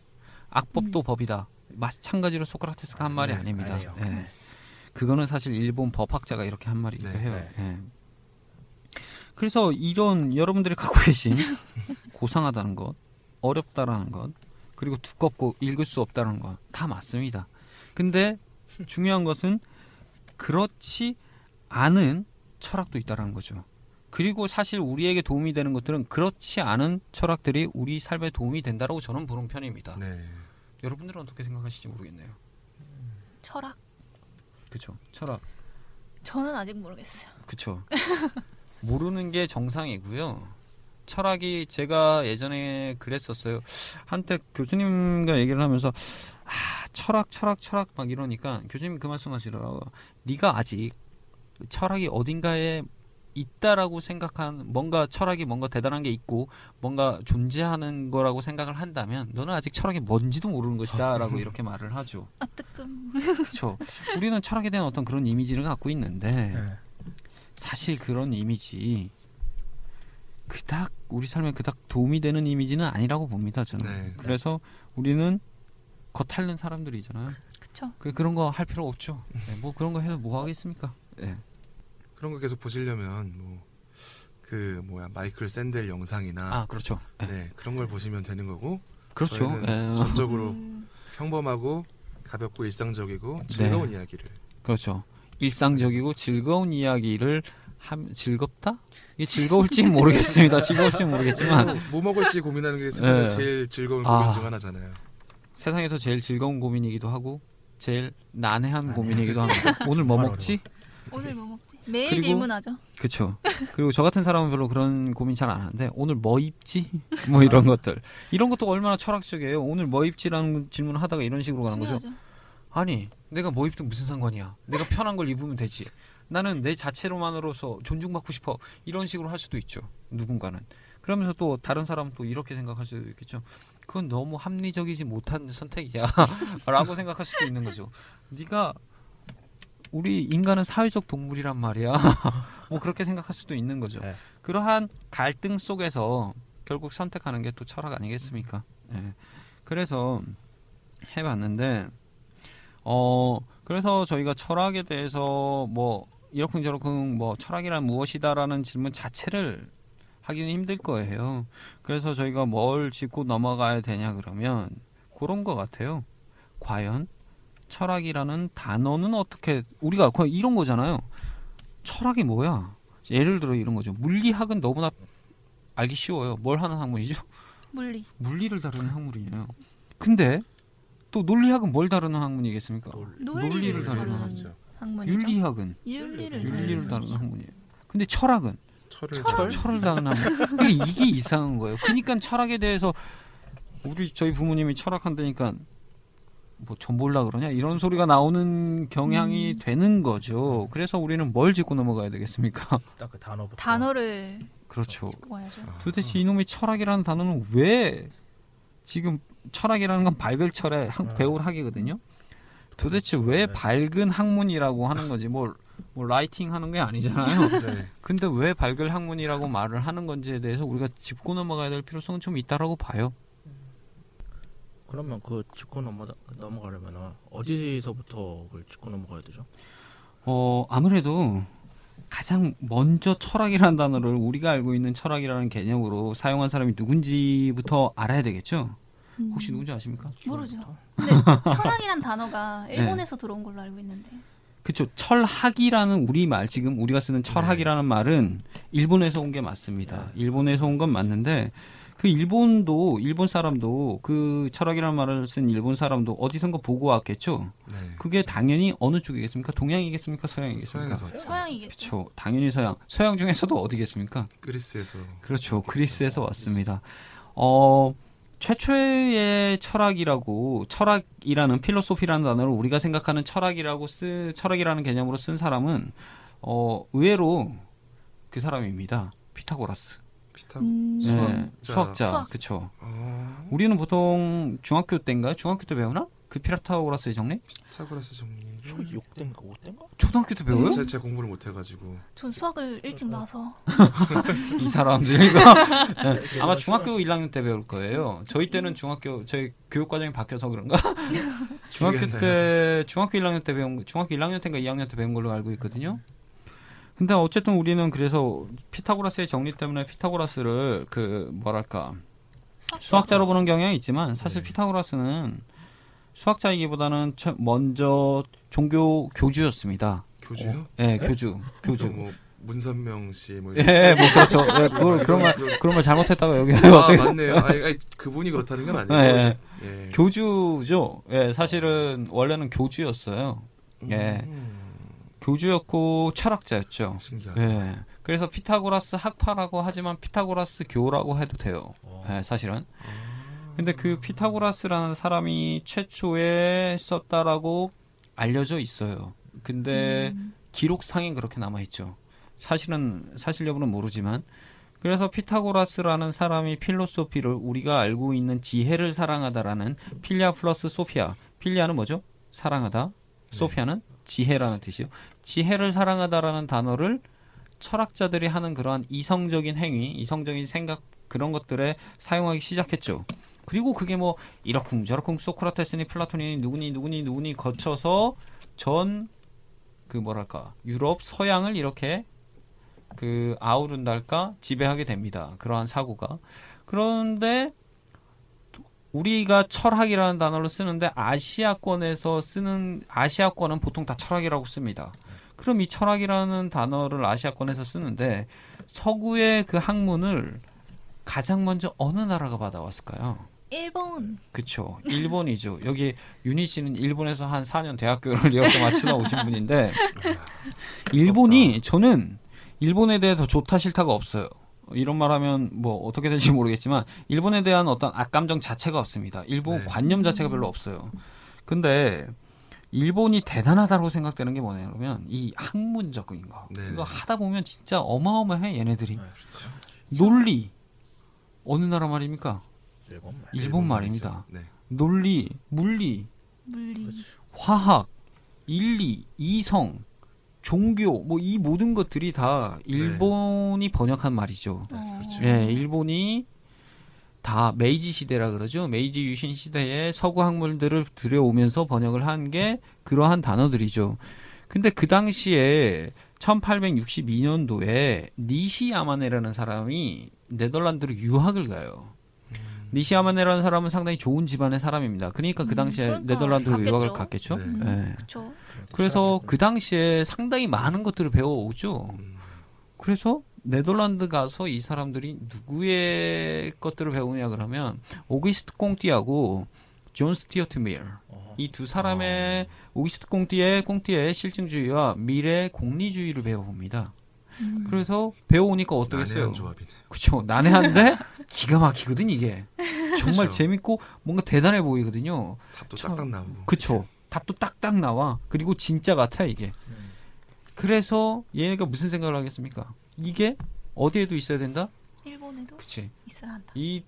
악법도 법이다. 마찬가지로 소크라테스가 한 말이 네, 아닙니다. 아니에요. 예. 그거는 사실 일본 법학자가 이렇게 한 말이기도 네, 해요. 네. 예. 그래서 이런 여러분들이 갖고 계신 (laughs) 고상하다는 것, 어렵다라는 것, 그리고 두껍고 읽을 수 없다는 것 다 맞습니다. 근데 중요한 것은 그렇지 않은 철학도 있다라는 거죠. 그리고 사실 우리에게 도움이 되는 것들은 그렇지 않은 철학들이 우리 삶에 도움이 된다라고 저는 보는 편입니다. 네. 여러분들은 어떻게 생각하실지 모르겠네요. 철학. 그렇죠. 철학. 저는 아직 모르겠어요. 그쵸. (laughs) 모르는 게 정상이고요. 철학이 제가 예전에 그랬었어요. 한때 교수님과 얘기를 하면서 아 철학 철학 철학 막 이러니까 교수님이 그 말씀하시더라고. 네가 아직 철학이 어딘가에 있다라고 생각한 뭔가 철학이 뭔가 대단한 게 있고 뭔가 존재하는 거라고 생각을 한다면 너는 아직 철학이 뭔지도 모르는 것이다라고 이렇게 말을 하죠. 아 뜨끔. 그렇죠. 우리는 철학에 대한 어떤 그런 이미지를 갖고 있는데 네. 사실 그런 이미지 그닥 우리 삶에 그닥 도움이 되는 이미지는 아니라고 봅니다 저는. 네. 그래서 우리는 겉핥는 사람들이잖아요. 그쵸. 그 그런 거 할 필요 없죠. 네, 뭐 그런 거 해서 뭐 하겠습니까? 네. 그런 거 계속 보시려면 뭐 그 뭐야 마이클 샌델 영상이나 아 그렇죠. 네. 네 그런 걸 보시면 되는 거고 그렇죠. 저희는 네. 전적으로 음, 평범하고 가볍고 일상적이고 즐거운 이야기를 그렇죠. 일상적이고 즐거운 이야기를 함 즐겁다? 이게 즐거울지 모르겠습니다. (laughs) 즐거울지 모르겠지만 뭐 먹을지 고민하는 게 세상에서 네. 제일 즐거운 아. 고민 중 하나잖아요. 세상에서 제일 즐거운 고민이기도 하고 제일 난해한 고민이기도 합니다. (laughs) 오늘 뭐 먹지? 오늘 뭐 먹지? 매일 그리고- 질문하죠. 그렇죠. 그리고 저 같은 사람은 별로 그런 고민 잘 안 하는데 오늘 뭐 입지? (laughs) 뭐 이런 것들. 이런 것도 얼마나 철학적이에요. 오늘 뭐 입지라는 질문을 하다가 이런 식으로 가는 거죠. 중요하죠. 아니, 내가 뭐 입든 무슨 상관이야. 내가 편한 걸 입으면 되지. 나는 내 자체로만으로서 존중받고 싶어. 이런 식으로 할 수도 있죠. 누군가는. 그러면서 또 다른 사람은 또 이렇게 생각할 수도 있겠죠. 그건 너무 합리적이지 못한 선택이야. (laughs) 라고 생각할 수도 있는 거죠. 네가 우리 인간은 사회적 동물이란 말이야. (laughs) 뭐 그렇게 생각할 수도 있는 거죠. 네. 그러한 갈등 속에서 결국 선택하는 게 또 철학 아니겠습니까? 예. 그래서 해봤는데 어 그래서 저희가 철학에 대해서 뭐 이러쿵저러쿵 뭐 철학이란 무엇이다라는 질문 자체를 하기는 힘들 거예요. 그래서 저희가 뭘 짚고 넘어가야 되냐 그러면 그런 것 같아요. 과연 철학이라는 단어는 어떻게 우리가 거의 이런 거잖아요. 철학이 뭐야? 예를 들어 이런 거죠. 물리학은 너무나 알기 쉬워요. 뭘 하는 학문이죠? 물리. 물리를 다루는 학문이에요. 근데 또 논리학은 뭘 다루는 학문이겠습니까? 논리 를 다루는 다루는 학문이죠. 윤리학은 윤리를 윤리를 다루는 다루는 학문이에요. 근데 철학은 철을 철? 철을 당하는 그러니까 이게 이상한 거예요. 그러니까 철학에 대해서 우리 저희 부모님이 철학한다니까 뭐 전볼라 그러냐 이런 소리가 나오는 경향이 음. 되는 거죠. 그래서 우리는 뭘 짚고 넘어가야 되겠습니까? (laughs) 딱 그 단어부터. 단어를 그렇죠. 짚고 가야죠. 아. 도대체 이놈의 철학이라는 단어는 왜 지금 철학이라는 건 밝을철의 학, 아. 배울 학이거든요. 도대체 왜 네. 밝은 학문이라고 하는 거지? 뭐, 뭐 라이팅 하는 게 아니잖아요. (laughs) 네. 근데 왜 밝을 학문이라고 말을 하는 건지에 대해서 우리가 짚고 넘어가야 될 필요성은 좀 있다라고 봐요. 그러면 그 짚고 넘어 넘어가려면 어디서부터 그걸 짚고 넘어가야 되죠? 어, 아무래도 가장 먼저 철학이라는 단어를 우리가 알고 있는 철학이라는 개념으로 사용한 사람이 누군지부터 알아야 되겠죠? 음. 혹시 누군지 아십니까? 모르죠. 기본부터? 근데 (laughs) 철학이란 단어가 네. 일본에서 들어온 걸로 알고 있는데. 그쵸. 철학이라는 우리 말, 지금 우리가 쓰는 철학이라는 말은 일본에서 온 게 맞습니다. 일본에서 온 건 맞는데, 그 일본도, 일본 사람도 그 철학이라는 말을 쓴 일본 사람도 어디선가 보고 왔겠죠? 네. 그게 당연히 어느 쪽이겠습니까? 동양이겠습니까? 서양이겠습니까? 서양이겠죠. 그쵸. 당연히 서양. 서양 중에서도 어디겠습니까? 그리스에서 그렇죠. 그리스에서 왔습니다. 어, 최초의 철학이라고 철학이라는 필로소피라는 단어를 우리가 생각하는 철학이라고 쓰 철학이라는 개념으로 쓴 사람은 어, 의외로 그 사람입니다. 피타고라스. 피타 음, 네, 수학자. 수학자. 수학. 그렇죠. 어, 우리는 보통 중학교 때인가요? 중학교 때 배우나? 그 피타고라스의 정리? 피타고라스 정리. 초 6대인가 5대인가? 초등학교 때 배워요? 제, 제 공부를 못 해가지고 전 수학을 일찍 나서 (laughs) 이 사람들이 (laughs) 네, 아마 중학교 1학년 때 배울 거예요. 저희 때는 중학교 저희 교육 과정이 바뀌어서 그런가? (laughs) 중학교 때 중학교 1학년 때 배운 거- 중학교 1학년 때인가 2학년 때 배운 걸로 알고 있거든요. 근데 어쨌든 우리는 그래서 피타고라스의 정리 때문에 피타고라스를 그 뭐랄까 수학 수학자로 보는 경향이 있지만 사실 네. 피타고라스는 수학자이기보다는 처- 먼저 종교 교주였습니다. 교주요? 예, 교주, 교주. 뭐 문선명 씨 뭐 예, 뭐 그렇죠. 예, 그걸 그런 말 그런 말 잘못했다가 여기 아 맞네요. 아니, 아니, 그분이 그렇다는 건 아니고. 예, 예. 교주죠. 예, 사실은 원래는 교주였어요. 예. 음, 교주였고 철학자였죠. 신기하다. 예. 그래서 피타고라스 학파라고 하지만 피타고라스 교라고 해도 돼요. 어. 예, 사실은. 근데 그 피타고라스라는 사람이 최초에 썼다라고 알려져 있어요. 근데 음, 기록상엔 그렇게 남아 있죠. 사실은 사실 여부는 모르지만 그래서 피타고라스라는 사람이 필로소피를 우리가 알고 있는 지혜를 사랑하다라는 필리아 플러스 소피아. 필리아는 뭐죠? 사랑하다. 소피아는 지혜라는 뜻이요. 지혜를 사랑하다라는 단어를 철학자들이 하는 그러한 이성적인 행위, 이성적인 생각 그런 것들에 사용하기 시작했죠. 그리고 그게 뭐 이러쿵 저러쿵 소크라테스니 플라톤이니 누구니 누구니 누구니 거쳐서 전 그 뭐랄까 유럽 서양을 이렇게 그 아우른달까 지배하게 됩니다. 그러한 사고가 그런데 우리가 철학이라는 단어를 쓰는데 아시아권에서 쓰는 아시아권은 보통 다 철학이라고 씁니다. 그럼 이 철학이라는 단어를 아시아권에서 쓰는데 서구의 그 학문을 가장 먼저 어느 나라가 받아왔을까요? 일본 그쵸. 일본이죠. 여기 윤희 씨는 일본에서 한 4년 대학교를 (laughs) 이렇게 마치다 오신 분인데, 일본이, 저는 일본에 대해 더 좋다 싫다가 없어요. 이런 말 하면 뭐 어떻게 될지 모르겠지만, 일본에 대한 어떤 악감정 자체가 없습니다. 일본 네. 관념 자체가 별로 없어요. 근데, 일본이 대단하다고 생각되는 게 뭐냐면, 이 학문 적인 거. 네. 이거 하다 보면 진짜 어마어마해, 얘네들이. 네, 논리. 어느 나라 말입니까? 일본 말. 일본 말입니다. 네. 논리, 물리, 물리 화학, 윤리, 이성, 종교 뭐 이 모든 것들이 다 일본이 번역한 말이죠. 어, 예, 일본이 다 메이지 시대라 그러죠. 메이지 유신 시대에 서구 학문들을 들여오면서 번역을 한 게 그러한 단어들이죠. 근데 그 당시에 1862년도에 니시 아마네라는 사람이 네덜란드로 유학을 가요. 니시 아마네라는 사람은 상당히 좋은 집안의 사람입니다. 그러니까 그 음, 당시에 그러니까 네덜란드로 갔겠죠. 유학을 갔겠죠. 네. 음, 예. 그쵸 그래서 그 당시에 상당히 많은 것들을 배워오죠. 음, 그래서 네덜란드 가서 이 사람들이 누구의 것들을 배우냐 그러면 오귀스트 콩트하고 존 스튜어트 밀. 어. 이 두 사람의 오기스트 꽁띠의 꽁띠의 실증주의와 밀의 공리주의를 배워봅니다. 음. 그래서 배워오니까 어떠겠어요? 난해한 조합이네. 그쵸 난해한데 (laughs) 기가 막히거든 이게 정말 그쵸. 재밌고 뭔가 대단해 보이거든요 답도 참- 딱딱 나오고. 그쵸 답도 딱딱 나와 그리고 진짜 같아 이게 음. 그래서 얘네가 무슨 생각을 하겠습니까 이게 어디에도 있어야 된다 일본에도 그치 있어야 한다. 이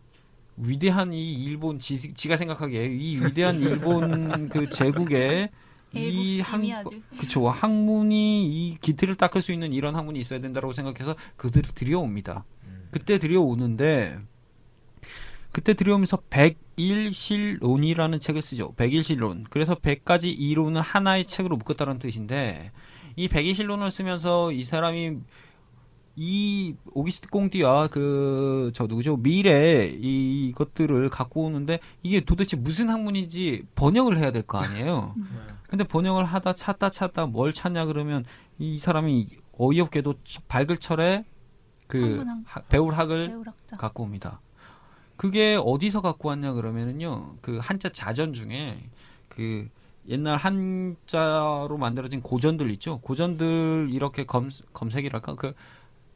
위대한 이 일본 지, 지가 생각하기에 이 위대한 일본 (laughs) 그 제국에 이 애국심이 한 아주 그쵸 학문이 이 기틀을 닦을 수 있는 이런 학문이 있어야 된다고 생각해서 그들을 들여옵니다. 음. 그때 들여오는데 그때 들여오면서 백일실론이라는 책을 쓰죠. 백일실론. 그래서 백가지 이론을 하나의 책으로 묶었다는 뜻인데 이 백일실론을 쓰면서 이 사람이 이 오기스트 공디와 그 저 누구죠 미래 이- 이것들을 갖고 오는데 이게 도대체 무슨 학문인지 번역을 해야 될 거 아니에요. (laughs) 네. 근데 번역을 하다 찾다 찾다 뭘 찾냐 그러면 이 사람이 어이없게도 밝을 철에 그 배울 학을 배우락자. 갖고 옵니다. 그게 어디서 갖고 왔냐 그러면은요 그 한자 자전 중에 그 옛날 한자로 만들어진 고전들 있죠 고전들 이렇게 검 검색이랄까 그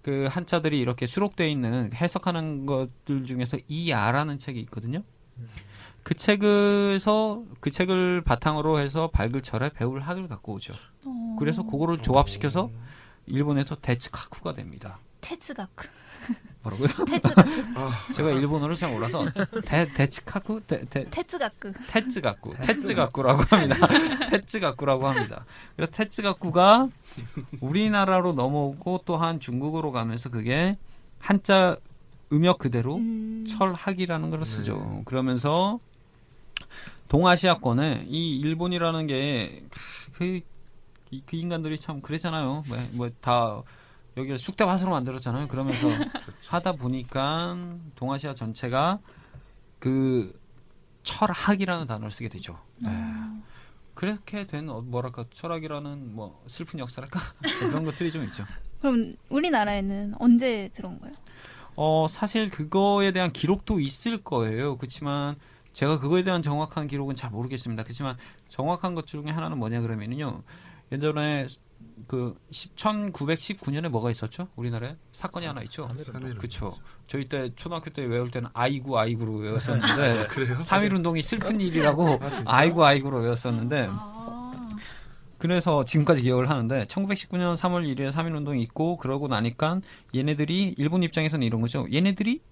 그 한자들이 이렇게 수록돼 있는 해석하는 것들 중에서 이야라는 책이 있거든요. 그 책에서 그 책을 바탕으로 해서 밝을 철에 배울 학을 갖고 오죠. 어, 그래서 그거를 조합시켜서 일본에서 대츠카쿠가 됩니다. 테츠가쿠. 뭐라고요? (laughs) 테츠가쿠. (laughs) 아, 제가 일본어를 잘 몰라서 대 대츠카쿠 대, 대 테츠가쿠. 테츠가쿠 테츠가쿠라고 합니다. 테츠가쿠라고 합니다. 그래서 테츠가쿠가 우리나라로 넘어오고 또한 중국으로 가면서 그게 한자 음역 그대로 음, 철학이라는 걸 네. 쓰죠. 그러면서 동아시아권에 이 일본이라는 게그 그 인간들이 참 그랬잖아요. 뭐다 여기를 쑥대밭으로 만들었잖아요. 그러면서 (laughs) 그렇죠. 하다 보니까 동아시아 전체가 그 철학이라는 단어를 쓰게 되죠. 네. 음, 그렇게 된 어, 뭐랄까 철학이라는 뭐 슬픈 역사랄까 (laughs) 그런 것들이 좀 있죠. 그럼 우리나라에는 언제 들어온 거예요? 어 사실 그거에 대한 기록도 있을 거예요. 그렇지만 제가 그거에 대한 정확한 기록은 잘 모르겠습니다. 그렇지만 정확한 것 중에 하나는 뭐냐 그러면은요. 예전에 그 1919년에 뭐가 있었죠? 우리나라에 사건이 하나 있죠. 그렇죠. 저희 때 초등학교 때 외울 때는 아이고 아이고로 외웠었는데 그래요? 3.1 운동이 슬픈 일이라고 아, 진짜? 아이고 아이고로 외웠었는데 아, 그래서 지금까지 기억을 하는데 1919년 3월 1일에 3.1 운동이 있고 그러고 나니까 얘네들이 일본 입장에서는 이런 거죠. 얘네들이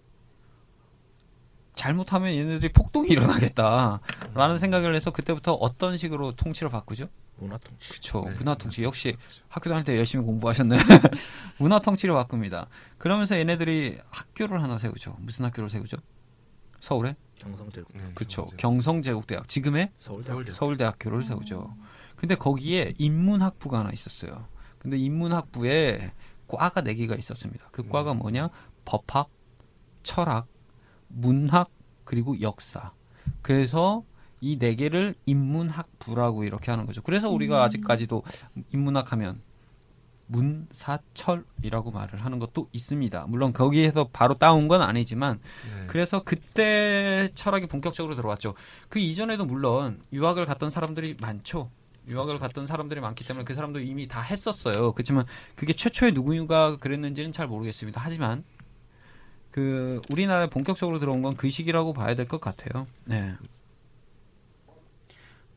잘못하면 얘네들이 폭동이 일어나겠다라는 생각을 해서 그때부터 어떤 식으로 통치를 바꾸죠? 문화 통치. 그렇죠. 네, 문화 통치 역시 그렇죠. 학교 다닐 때 열심히 공부하셨네. (laughs) 문화 통치를 바꿉니다. 그러면서 얘네들이 학교를 하나 세우죠. 무슨 학교를 세우죠? 서울에? 경성제국. 네, 그렇죠. 경성제국대학. 지금의 서울대. 서울대. 서울대학교를 세우죠. 근데 거기에 인문학부가 하나 있었어요. 근데 인문학부에 과가 네 개가 있었습니다. 그 과가 음. 뭐냐? 법학, 철학, 문학 그리고 역사. 그래서 이 네 개를 인문학부라고 이렇게 하는 거죠. 그래서 우리가 음. 아직까지도 인문학 하면 문사철이라고 말을 하는 것도 있습니다. 물론 거기에서 바로 따온 건 아니지만 네. 그래서 그때 철학이 본격적으로 들어왔죠. 그 이전에도 물론 유학을 갔던 사람들이 많죠. 유학을 그렇죠. 갔던 사람들이 많기 때문에 그 사람도 이미 다 했었어요. 그렇지만 그게 최초에 누구가 그랬는지는 잘 모르겠습니다. 하지만 그 우리나라에 본격적으로 들어온 건 그 시기라고 봐야 될 것 같아요. 네.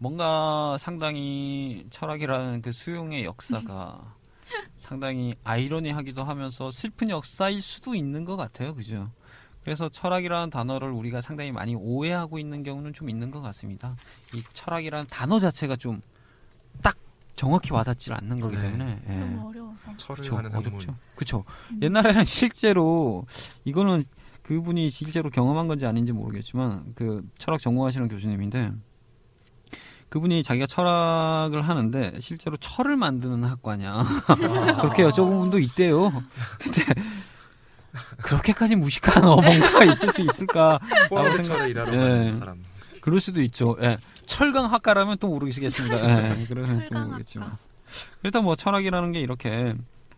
뭔가 상당히 철학이라는 그 수용의 역사가 (laughs) 상당히 아이러니하기도 하면서 슬픈 역사일 수도 있는 것 같아요. 그죠? 그래서 철학이라는 단어를 우리가 상당히 많이 오해하고 있는 경우는 좀 있는 것 같습니다. 이 철학이라는 단어 자체가 좀 딱 정확히 와닿질 않는 거기 네. 때문에 예. 너무 어려워서. 철을 그쵸, 하는 어렵죠. 그쵸. 음. 옛날에는 실제로 이거는 그분이 실제로 경험한 건지 아닌지 모르겠지만 그 철학 전공하시는 교수님인데 그분이 자기가 철학을 하는데 실제로 철을 만드는 학과냐 (laughs) 그렇게 여쭤본 분도 있대요. 근데 그렇게까지 무식한 어벙가 (laughs) 있을 수 있을까? 포항의 생각- 철에 일하러 예. 가는 사람. 그럴 수도 있죠. 예. 철강 학과라면 또 모르겠습니다. 예. 그러면 또 모르겠지만. 일단 뭐 철학이라는 게 이렇게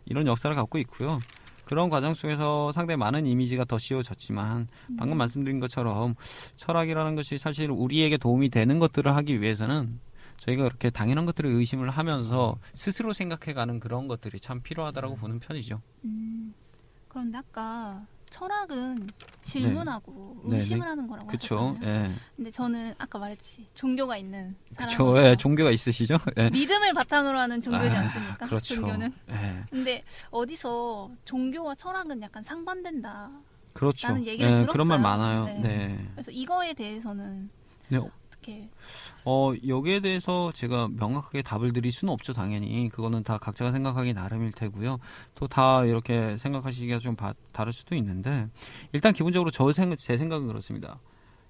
이런 역사를 갖고 있고요. 그런 과정 속에서 상당히 많은 이미지가 더 씌워졌지만 방금 말씀드린 것처럼 철학이라는 것이 사실 우리에게 도움이 되는 것들을 하기 위해서는 저희가 그렇게 당연한 것들을 의심을 하면서 스스로 생각해가는 그런 것들이 참 필요하다라고 보는 편이죠. 음, 그런데 아까 철학은 질문하고 네. 의심을 네. 하는 거라고 그렇죠. 하셨잖아요. 예. 근데 저는 아까 말했듯이 종교가 있는 그렇죠. 예, 종교가 있으시죠? (laughs) 예. 믿음을 바탕으로 하는 종교지 아, 않습니까? 그렇죠. 종교는. 예. 근데 어디서 종교와 철학은 약간 상반된다. 그렇죠. 라는 얘기를 예, 들었어요. 그런 말 많아요. 네. 네. 그래서 이거에 대해서는 네. 어떻게 어, 여기에 대해서 제가 명확하게 답을 드릴 수는 없죠, 당연히. 그거는 다 각자가 생각하기 나름일 테고요. 또 다 이렇게 생각하시기가 좀 바- 다를 수도 있는데, 일단 기본적으로 저 생, 제 생각은 그렇습니다.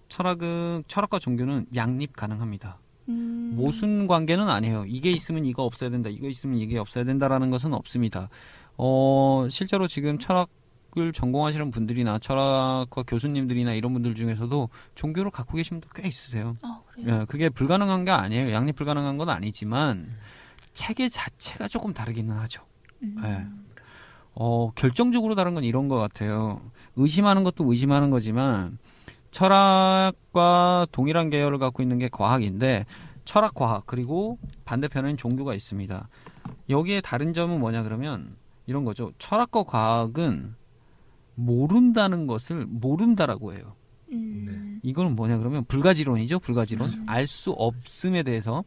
철학은, 철학과 종교는 양립 가능합니다. 음, 모순 관계는 아니에요. 이게 있으면 이거 없어야 된다, 이거 있으면 이게 없어야 된다라는 것은 없습니다. 어, 실제로 지금 철학 을 전공하시는 분들이나 철학과 교수님들이나 이런 분들 중에서도 종교를 갖고 계신 분도 꽤 있으세요. 아? 예, 그게 불가능한 게 아니에요. 양립 불가능한 건 아니지만 체계 자체가 조금 다르기는 하죠. 음. 예. 어, 결정적으로 다른 건 이런 것 같아요. 의심하는 것도 의심하는 거지만 철학과 동일한 계열을 갖고 있는 게 과학인데 철학 과학 그리고 반대편에는 종교가 있습니다. 여기에 다른 점은 뭐냐 그러면 이런 거죠. 철학과 과학은 모른다는 것을 모른다라고 해요. 음. 이건 뭐냐 그러면 불가지론이죠 불가지론 음. 알수 없음에 대해서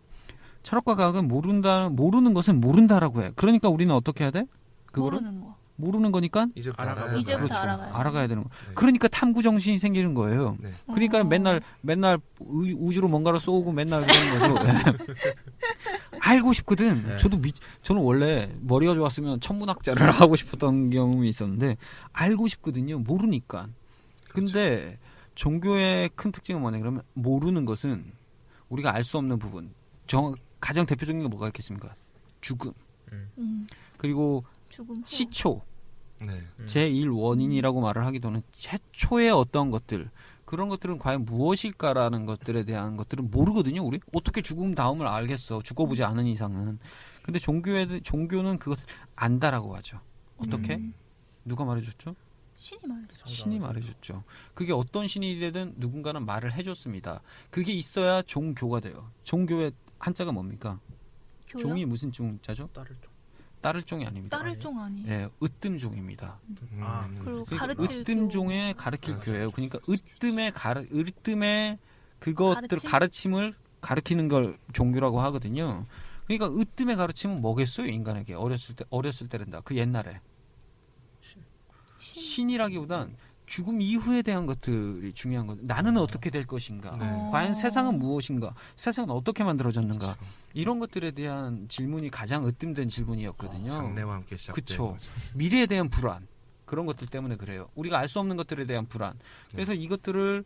철학과 과학은 모른다 모르는 것은 모른다라고 해 그러니까 우리는 어떻게 해야 돼 그거를 모르는 거. 모르는 거니까 이제부터 알아가고 알아야 이제부터 돼요. 알아가야. 알아가야 되는 거 네. 그러니까 탐구 정신이 생기는 거예요 네. 그러니까 어. 맨날 맨날 우- 우주로 뭔가를 쏘고 맨날 그러는 거죠 예. (laughs) 알고 싶거든 네. 저도 미, 저는 원래 머리가 좋았으면 천문학자를 (laughs) 하고 싶었던 경험이 있었는데 알고 싶거든요 모르니까 근데 종교의 큰 특징은 뭐냐 그러면 모르는 것은 우리가 알 수 없는 부분 정, 가장 대표적인 게 뭐가 있겠습니까 죽음 음, 그리고 죽음 후. 시초 네. 음. 제1 원인이라고 말을 하기도는 최초의 어떤 것들 그런 것들은 과연 무엇일까라는 것들에 대한 것들은 모르거든요. 우리 어떻게 죽음 다음을 알겠어. 죽어보지 않은 이상은. 근데 종교에 종교는 그것을 안다라고 하죠. 어떻게? 음, 누가 말해줬죠? 신이 말해줘. 신이 말해줬죠. 그게 어떤 신이 되든 누군가는 말을 해줬습니다. 그게 있어야 종교가 돼요. 종교의 한자가 뭡니까? 교요? 종이 무슨 종자죠? 따를 종이 아닙니다. 따를 종 아니에요. 예, 으뜸종입니다. 음, 아, 그리고 그러니까 가르칠 으뜸종에 가르칠 아, 교회예요. 그러니까 으뜸에 가르 으뜸에 그것들 가르침? 가르침 을 가르치는 걸 종교라고 하거든요. 그러니까 으뜸의 가르침은 뭐겠어요 인간에게 어렸을 때 어렸을 때란다. 그 옛날에 신. 신이라기보단 죽음 이후에 대한 것들이 중요한 거죠. 나는 어떻게 될 것인가? 네. 어. 과연 세상은 무엇인가? 세상은 어떻게 만들어졌는가? 그렇죠. 이런 것들에 대한 질문이 가장 으뜸된 질문이었거든요. 장래와 함께 시작된 그쵸. 거죠. 미래에 대한 불안 그런 것들 때문에 그래요. 우리가 알 수 없는 것들에 대한 불안. 그래서 이것들을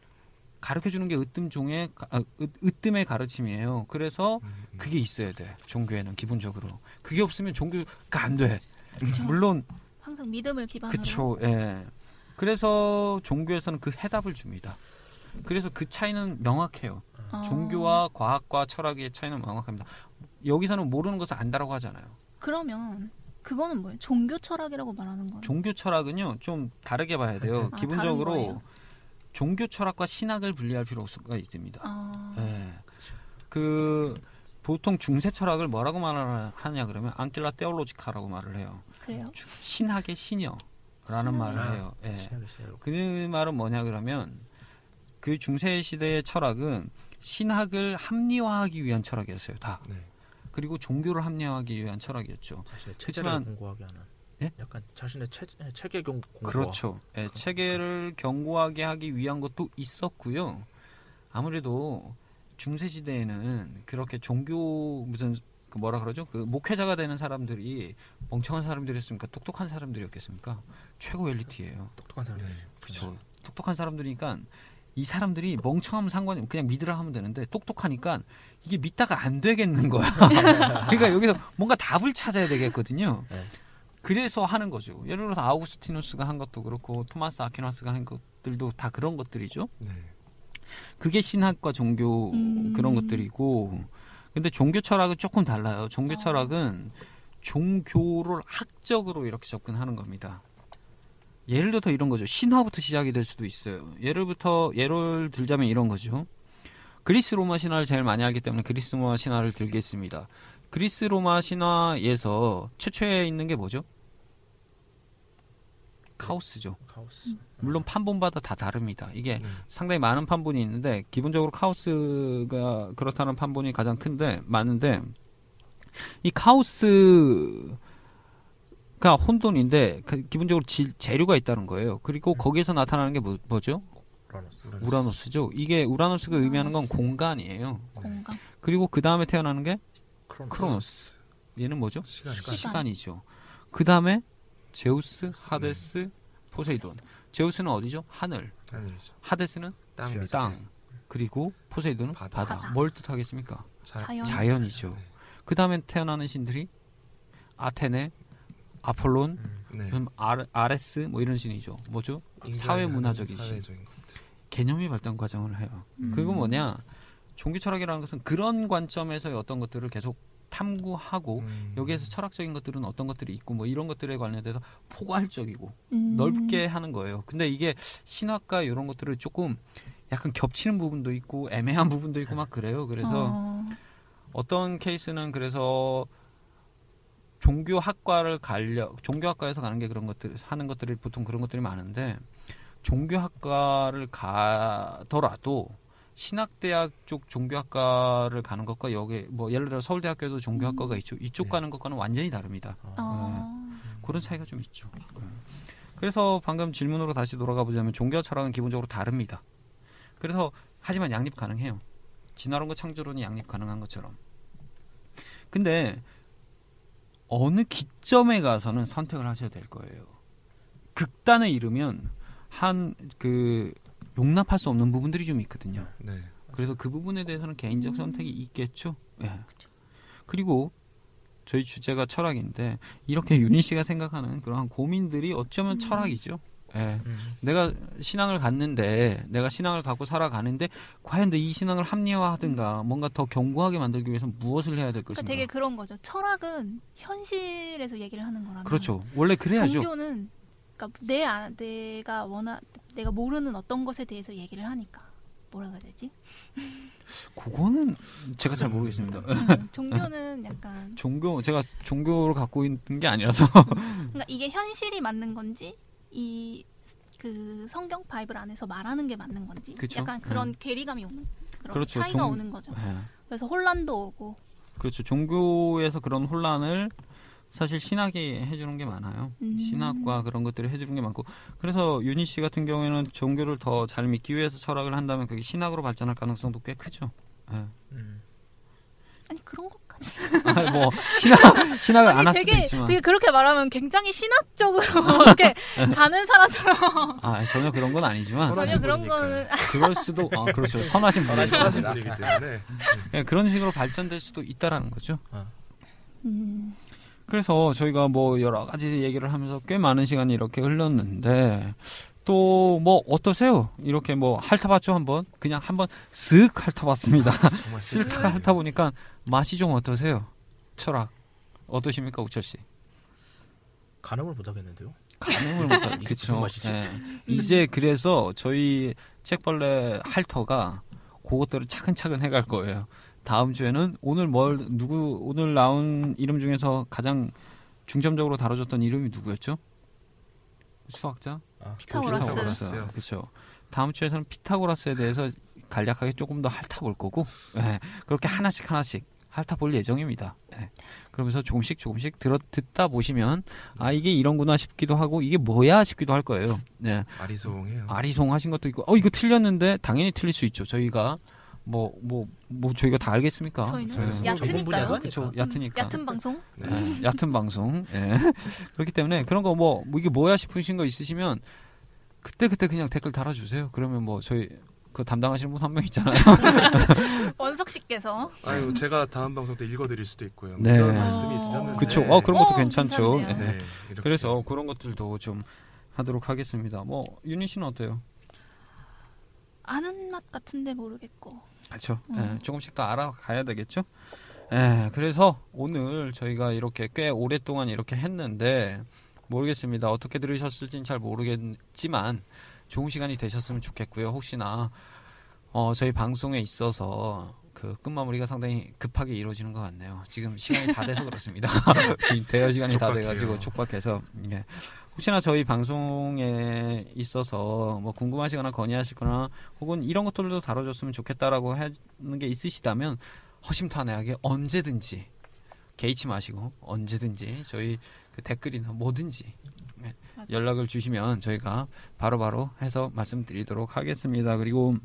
가르쳐 주는 게 으뜸종의 가- 아, 으, 으뜸의 가르침이에요. 그래서 음, 음. 그게 있어야 돼. 종교에는 기본적으로. 그게 없으면 종교가 안 돼. 그쵸. 물론 항상 믿음을 기반으로. 그쵸. 예. 그래서 종교에서는 그 해답을 줍니다. 그래서 그 차이는 명확해요. 어. 종교와 과학과 철학의 차이는 명확합니다. 여기서는 모르는 것을 안다라고 하잖아요. 그러면 그거는 뭐예요? 종교 철학이라고 말하는 거예요? 종교 철학은요 좀 다르게 봐야 돼요. 아, 기본적으로? 종교 철학과 신학을 분리할 필요가 있습니다. 아, 예. 그 보통 중세 철학을 뭐라고 말하냐 그러면 안킬라 테올로지카라고 말을 해요. 그래요? 주- 신학의 신여 라는 말을 신. 해요. 예. 시작이 시작. 그 말은 뭐냐 그러면 그 중세 시대의 철학은 신학을 합리화하기 위한 철학이었어요. 다. 네. 그리고 종교를 합리화하기 위한 철학이었죠. 그렇지만- 공고하게 하는. 예? 약간 자신의 체, 체계 경 공고. 그렇죠. 예. 체계를 견고하게 하기 위한 것도 있었고요. 아무래도 중세 시대에는 그렇게 종교 무슨 그 뭐라 그러죠? 그 목회자가 되는 사람들이 멍청한 사람들이었습니까? 똑똑한 사람들이었겠습니까? 최고 엘리트예요. 똑똑한 사람. 네. 그렇죠. 똑똑한 사람들이니까 이 사람들이 멍청하면 상관이 없- 그냥 믿으라 하면 되는데 똑똑하니까 이게 믿다가 안 되겠는 거야. (laughs) 그러니까 여기서 뭔가 답을 찾아야 되겠거든요. 네. 그래서 하는 거죠. 예를 들어서 아우구스티누스가 한 것도 그렇고 토마스 아퀴나스가 한 것들도 다 그런 것들이죠. 네. 그게 신학과 종교 음. 그런 것들이고 근데 종교 철학은 조금 달라요. 종교 어. 철학은 종교를 학적으로 이렇게 접근하는 겁니다. 예를 들어 이런 거죠. 신화부터 시작이 될 수도 있어요. 예를부터 예를 들자면 이런 거죠. 그리스 로마 신화를 제일 많이 알기 때문에 그리스 로마 신화를 들겠습니다. 그리스 로마 신화에서 최초에 있는 게 뭐죠? 카오스죠. 카오스. 물론 판본마다 다 다릅니다. 이게 네. 상당히 많은 판본이 있는데 기본적으로 카오스가 그렇다는 판본이 가장 큰데 많은데 이 카오스가 혼돈인데 그 기본적으로 질- 재료가 있다는 거예요. 그리고 거기에서 나타나는 게 뭐, 뭐죠? 우라노스. 우라노스죠. 이게 우라노스가 의미하는 건 공간이에요. 공간. 그리고 그 다음에 태어나는 게 크로노스. 크로노스. 얘는 뭐죠? 시간. 시간. 시간이죠. 그 다음에 제우스, 하데스, 포세이돈. 제우스는 어디죠? 하늘. 하늘이죠. 하데스는 땅. 땅. 그리고 포세이돈은 바다. 바다. 바다. 뭘 뜻하겠습니까? 자, 자연. 자연이죠. 네. 그 다음에 태어나는 신들이 아테네, 아폴론, 음. 네. 그럼 아르, 아레스 뭐 이런 신이죠. 뭐죠? 사회 문화적인 신. 개념이 발달 과정을 해요. 음. 그리고 뭐냐? 종교 철학이라는 것은 그런 관점에서의 어떤 것들을 계속 탐구하고 음. 여기에서 철학적인 것들은 어떤 것들이 있고 뭐 이런 것들에 관련돼서 포괄적이고 음. 넓게 하는 거예요. 근데 이게 신학과 이런 것들을 조금 약간 겹치는 부분도 있고 애매한 (laughs) 부분도 있고 막 그래요. 그래서 어. 어떤 케이스는 그래서 종교학과를 가려 종교학과에서 가는 게 그런 것들 하는 것들이 보통 그런 것들이 많은데 종교학과를 가더라도 신학대학 쪽 종교학과를 가는 것과 여기 뭐 예를 들어 서울대학교도 종교학과가 있죠. 이쪽 네. 가는 것과는 완전히 다릅니다. 어. 그런 차이가 좀 있죠. 음. 그래서 방금 질문으로 다시 돌아가 보자면 종교 철학은 기본적으로 다릅니다. 그래서 하지만 양립 가능해요. 진화론과 창조론이 양립 가능한 것처럼. 근데 어느 기점에 가서는 선택을 하셔야 될 거예요. 극단에 이르면 한 그 용납할 수 없는 부분들이 좀 있거든요. 네. 그래서 그 부분에 대해서는 개인적 음. 선택이 있겠죠. 예. 그리고 저희 주제가 철학인데 이렇게 윤희 씨가 생각하는 그러한 고민들이 어쩌면 음. 철학이죠. 예. 음. 내가 신앙을 갖는데 내가 신앙을 갖고 살아가는데 과연 내 이 신앙을 합리화하든가 뭔가 더 견고하게 만들기 위해서 무엇을 해야 될 그러니까 것인가. 되게 그런 거죠. 철학은 현실에서 얘기를 하는 거라면 그렇죠. 원래 그래야죠. 종교는 그러니까 내 안, 내가 원하 내가 모르는 어떤 것에 대해서 얘기를 하니까 뭐라 그래야 되지? 그거는 제가 잘 모르겠습니다. 음, 종교는 (laughs) 약간 종교 제가 종교를 갖고 있는 게 아니라서 (laughs) 그러니까 이게 현실이 맞는 건지 이 그 성경 바이블 안에서 말하는 게 맞는 건지 그쵸. 약간 그런 괴리감이 오는 그런 그렇죠. 차이가 종- 오는 거죠. 예. 그래서 혼란도 오고 그렇죠. 종교에서 그런 혼란을 사실 신학이 해주는 게 많아요. 음. 신학과 그런 것들을 해주는 게 많고 그래서 윤희 씨 같은 경우에는 종교를 더 잘 믿기 위해서 철학을 한다면 그게 신학으로 발전할 가능성도 꽤 크죠. 예. 음. 아니 그런 것까지 (laughs) 아니, 뭐 신학 신학을 (laughs) 안 할 수도 있지만 되게 그렇게 말하면 굉장히 신학적으로 (laughs) 이렇게 가는 사람처럼 아 전혀 그런 건 아니지만 전혀 그런. 거는 그럴 수도 아 그렇죠 선하신 분이죠. 선하신 분이기 때문에 예, 그런 식으로 발전될 수도 있다라는 거죠. 음, 그래서 저희가 뭐 여러 가지 얘기를 하면서 꽤 많은 시간이 이렇게 흘렀는데 또 뭐 어떠세요? 이렇게 뭐 핥아봤죠 한번 그냥 한번 쓱 핥아봤습니다. 쓱 핥아보니까 맛이 좀 어떠세요? 철학 어떠십니까 우철 씨? 가늠을 못 하겠는데요. 가늠을 못하 그쵸. 예. 이제 그래서 저희 책벌레 핥어가 그것들을 차근차근 해갈 거예요. 다음 주에는 오늘 뭘 누구 오늘 나온 이름 중에서 가장 중점적으로 다뤄졌던 이름이 누구였죠? 수학자? 아, 피타고라스. 피타고라스요. 그렇죠. 다음 주에서는 피타고라스에 대해서 간략하게 조금 더 핥아볼 거고, 예, 그렇게 하나씩 하나씩 핥아볼 예정입니다. 예. 그러면서 조금씩 조금씩 들어 듣다 보시면 아 이게 이런구나 싶기도 하고 이게 뭐야 싶기도 할 거예요. 네. 아리송해요. 아리송하신 것도 있고, 어 이거 틀렸는데 당연히 틀릴 수 있죠. 저희가 뭐 뭐 뭐 저희가 다 알겠습니까? 저희는 얕으니까요. 아니까. 그렇죠. 얕으니까. 얕은 방송. 네. 예, 얕은 방송. 예. (laughs) 그렇기 때문에 그런 거 뭐 이게 뭐야 싶으신 거 있으시면 그때 그때 그냥 댓글 달아주세요. 그러면 뭐 저희 그 담당하시는 분 한 명 있잖아요. (laughs) 원석 씨께서 아유 제가 다음 방송 때 읽어드릴 수도 있고요. 네. 이런 말씀이 있으셨는데. 그쵸. 어 그런 것도 어, 괜찮죠. 예. 네. 그래서 그런 것들도 좀 하도록 하겠습니다. 뭐 윤희 씨는 어때요? 아는 맛 같은데 모르겠고. 그렇죠. 음. 예, 조금씩 더 알아가야 되겠죠. 예, 그래서 오늘 저희가 이렇게 꽤 오랫동안 이렇게 했는데 모르겠습니다. 어떻게 들으셨을지는 잘 모르겠지만 좋은 시간이 되셨으면 좋겠고요. 혹시나 어, 저희 방송에 있어서 그 끝마무리가 상당히 급하게 이루어지는 것 같네요. 지금 시간이 다 돼서 그렇습니다. 지금 (laughs) (laughs) 대여 시간이 다 촉박해요. 돼가지고 촉박해서 예. 혹시나 저희 방송에 있어서 뭐 궁금하시거나 건의하시거나 혹은 이런 것들도 다뤄줬으면 좋겠다라고 하는 게 있으시다면 허심탄회하게 언제든지 개의치 마시고 언제든지 저희 그 댓글이나 뭐든지 예, 맞아요. 연락을 주시면 저희가 바로 바로 해서 말씀드리도록 하겠습니다. 그리고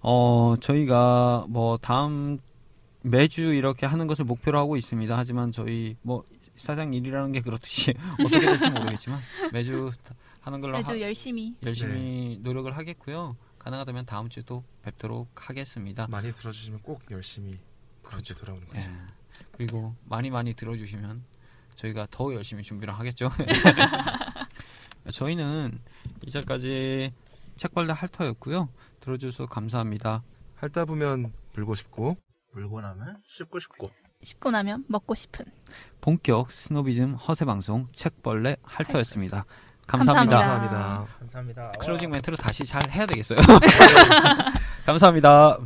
어 저희가 뭐 다음 매주 이렇게 하는 것을 목표로 하고 있습니다. 하지만 저희 뭐 사장 일이라는 게 그렇듯이 (laughs) 어떻게 될지 모르겠지만 매주 하는 걸로 매주 하- 열심히 열심히 노력을 하겠고요. 가능하다면 다음 주에도 뵙도록 하겠습니다. 많이 들어주시면 꼭 열심히 그렇게 돌아오는 예. 거죠. 그리고 많이 많이 들어주시면 저희가 더 열심히 준비를 하겠죠. (laughs) 저희는 이제까지 책벌레 할터였고요. 들어주셔서 감사합니다. 핥다 보면 물고 싶고 물고 나면 씹고 싶고. 씹고 나면 먹고 싶은 본격 스노비즘 허세 방송 책벌레 할터였습니다. 감사합니다. 감사합니다. 감사합니다. 감사합니다. closing 멘트로 다시 잘 해야 되겠어요. (laughs) (laughs) 감사합니다.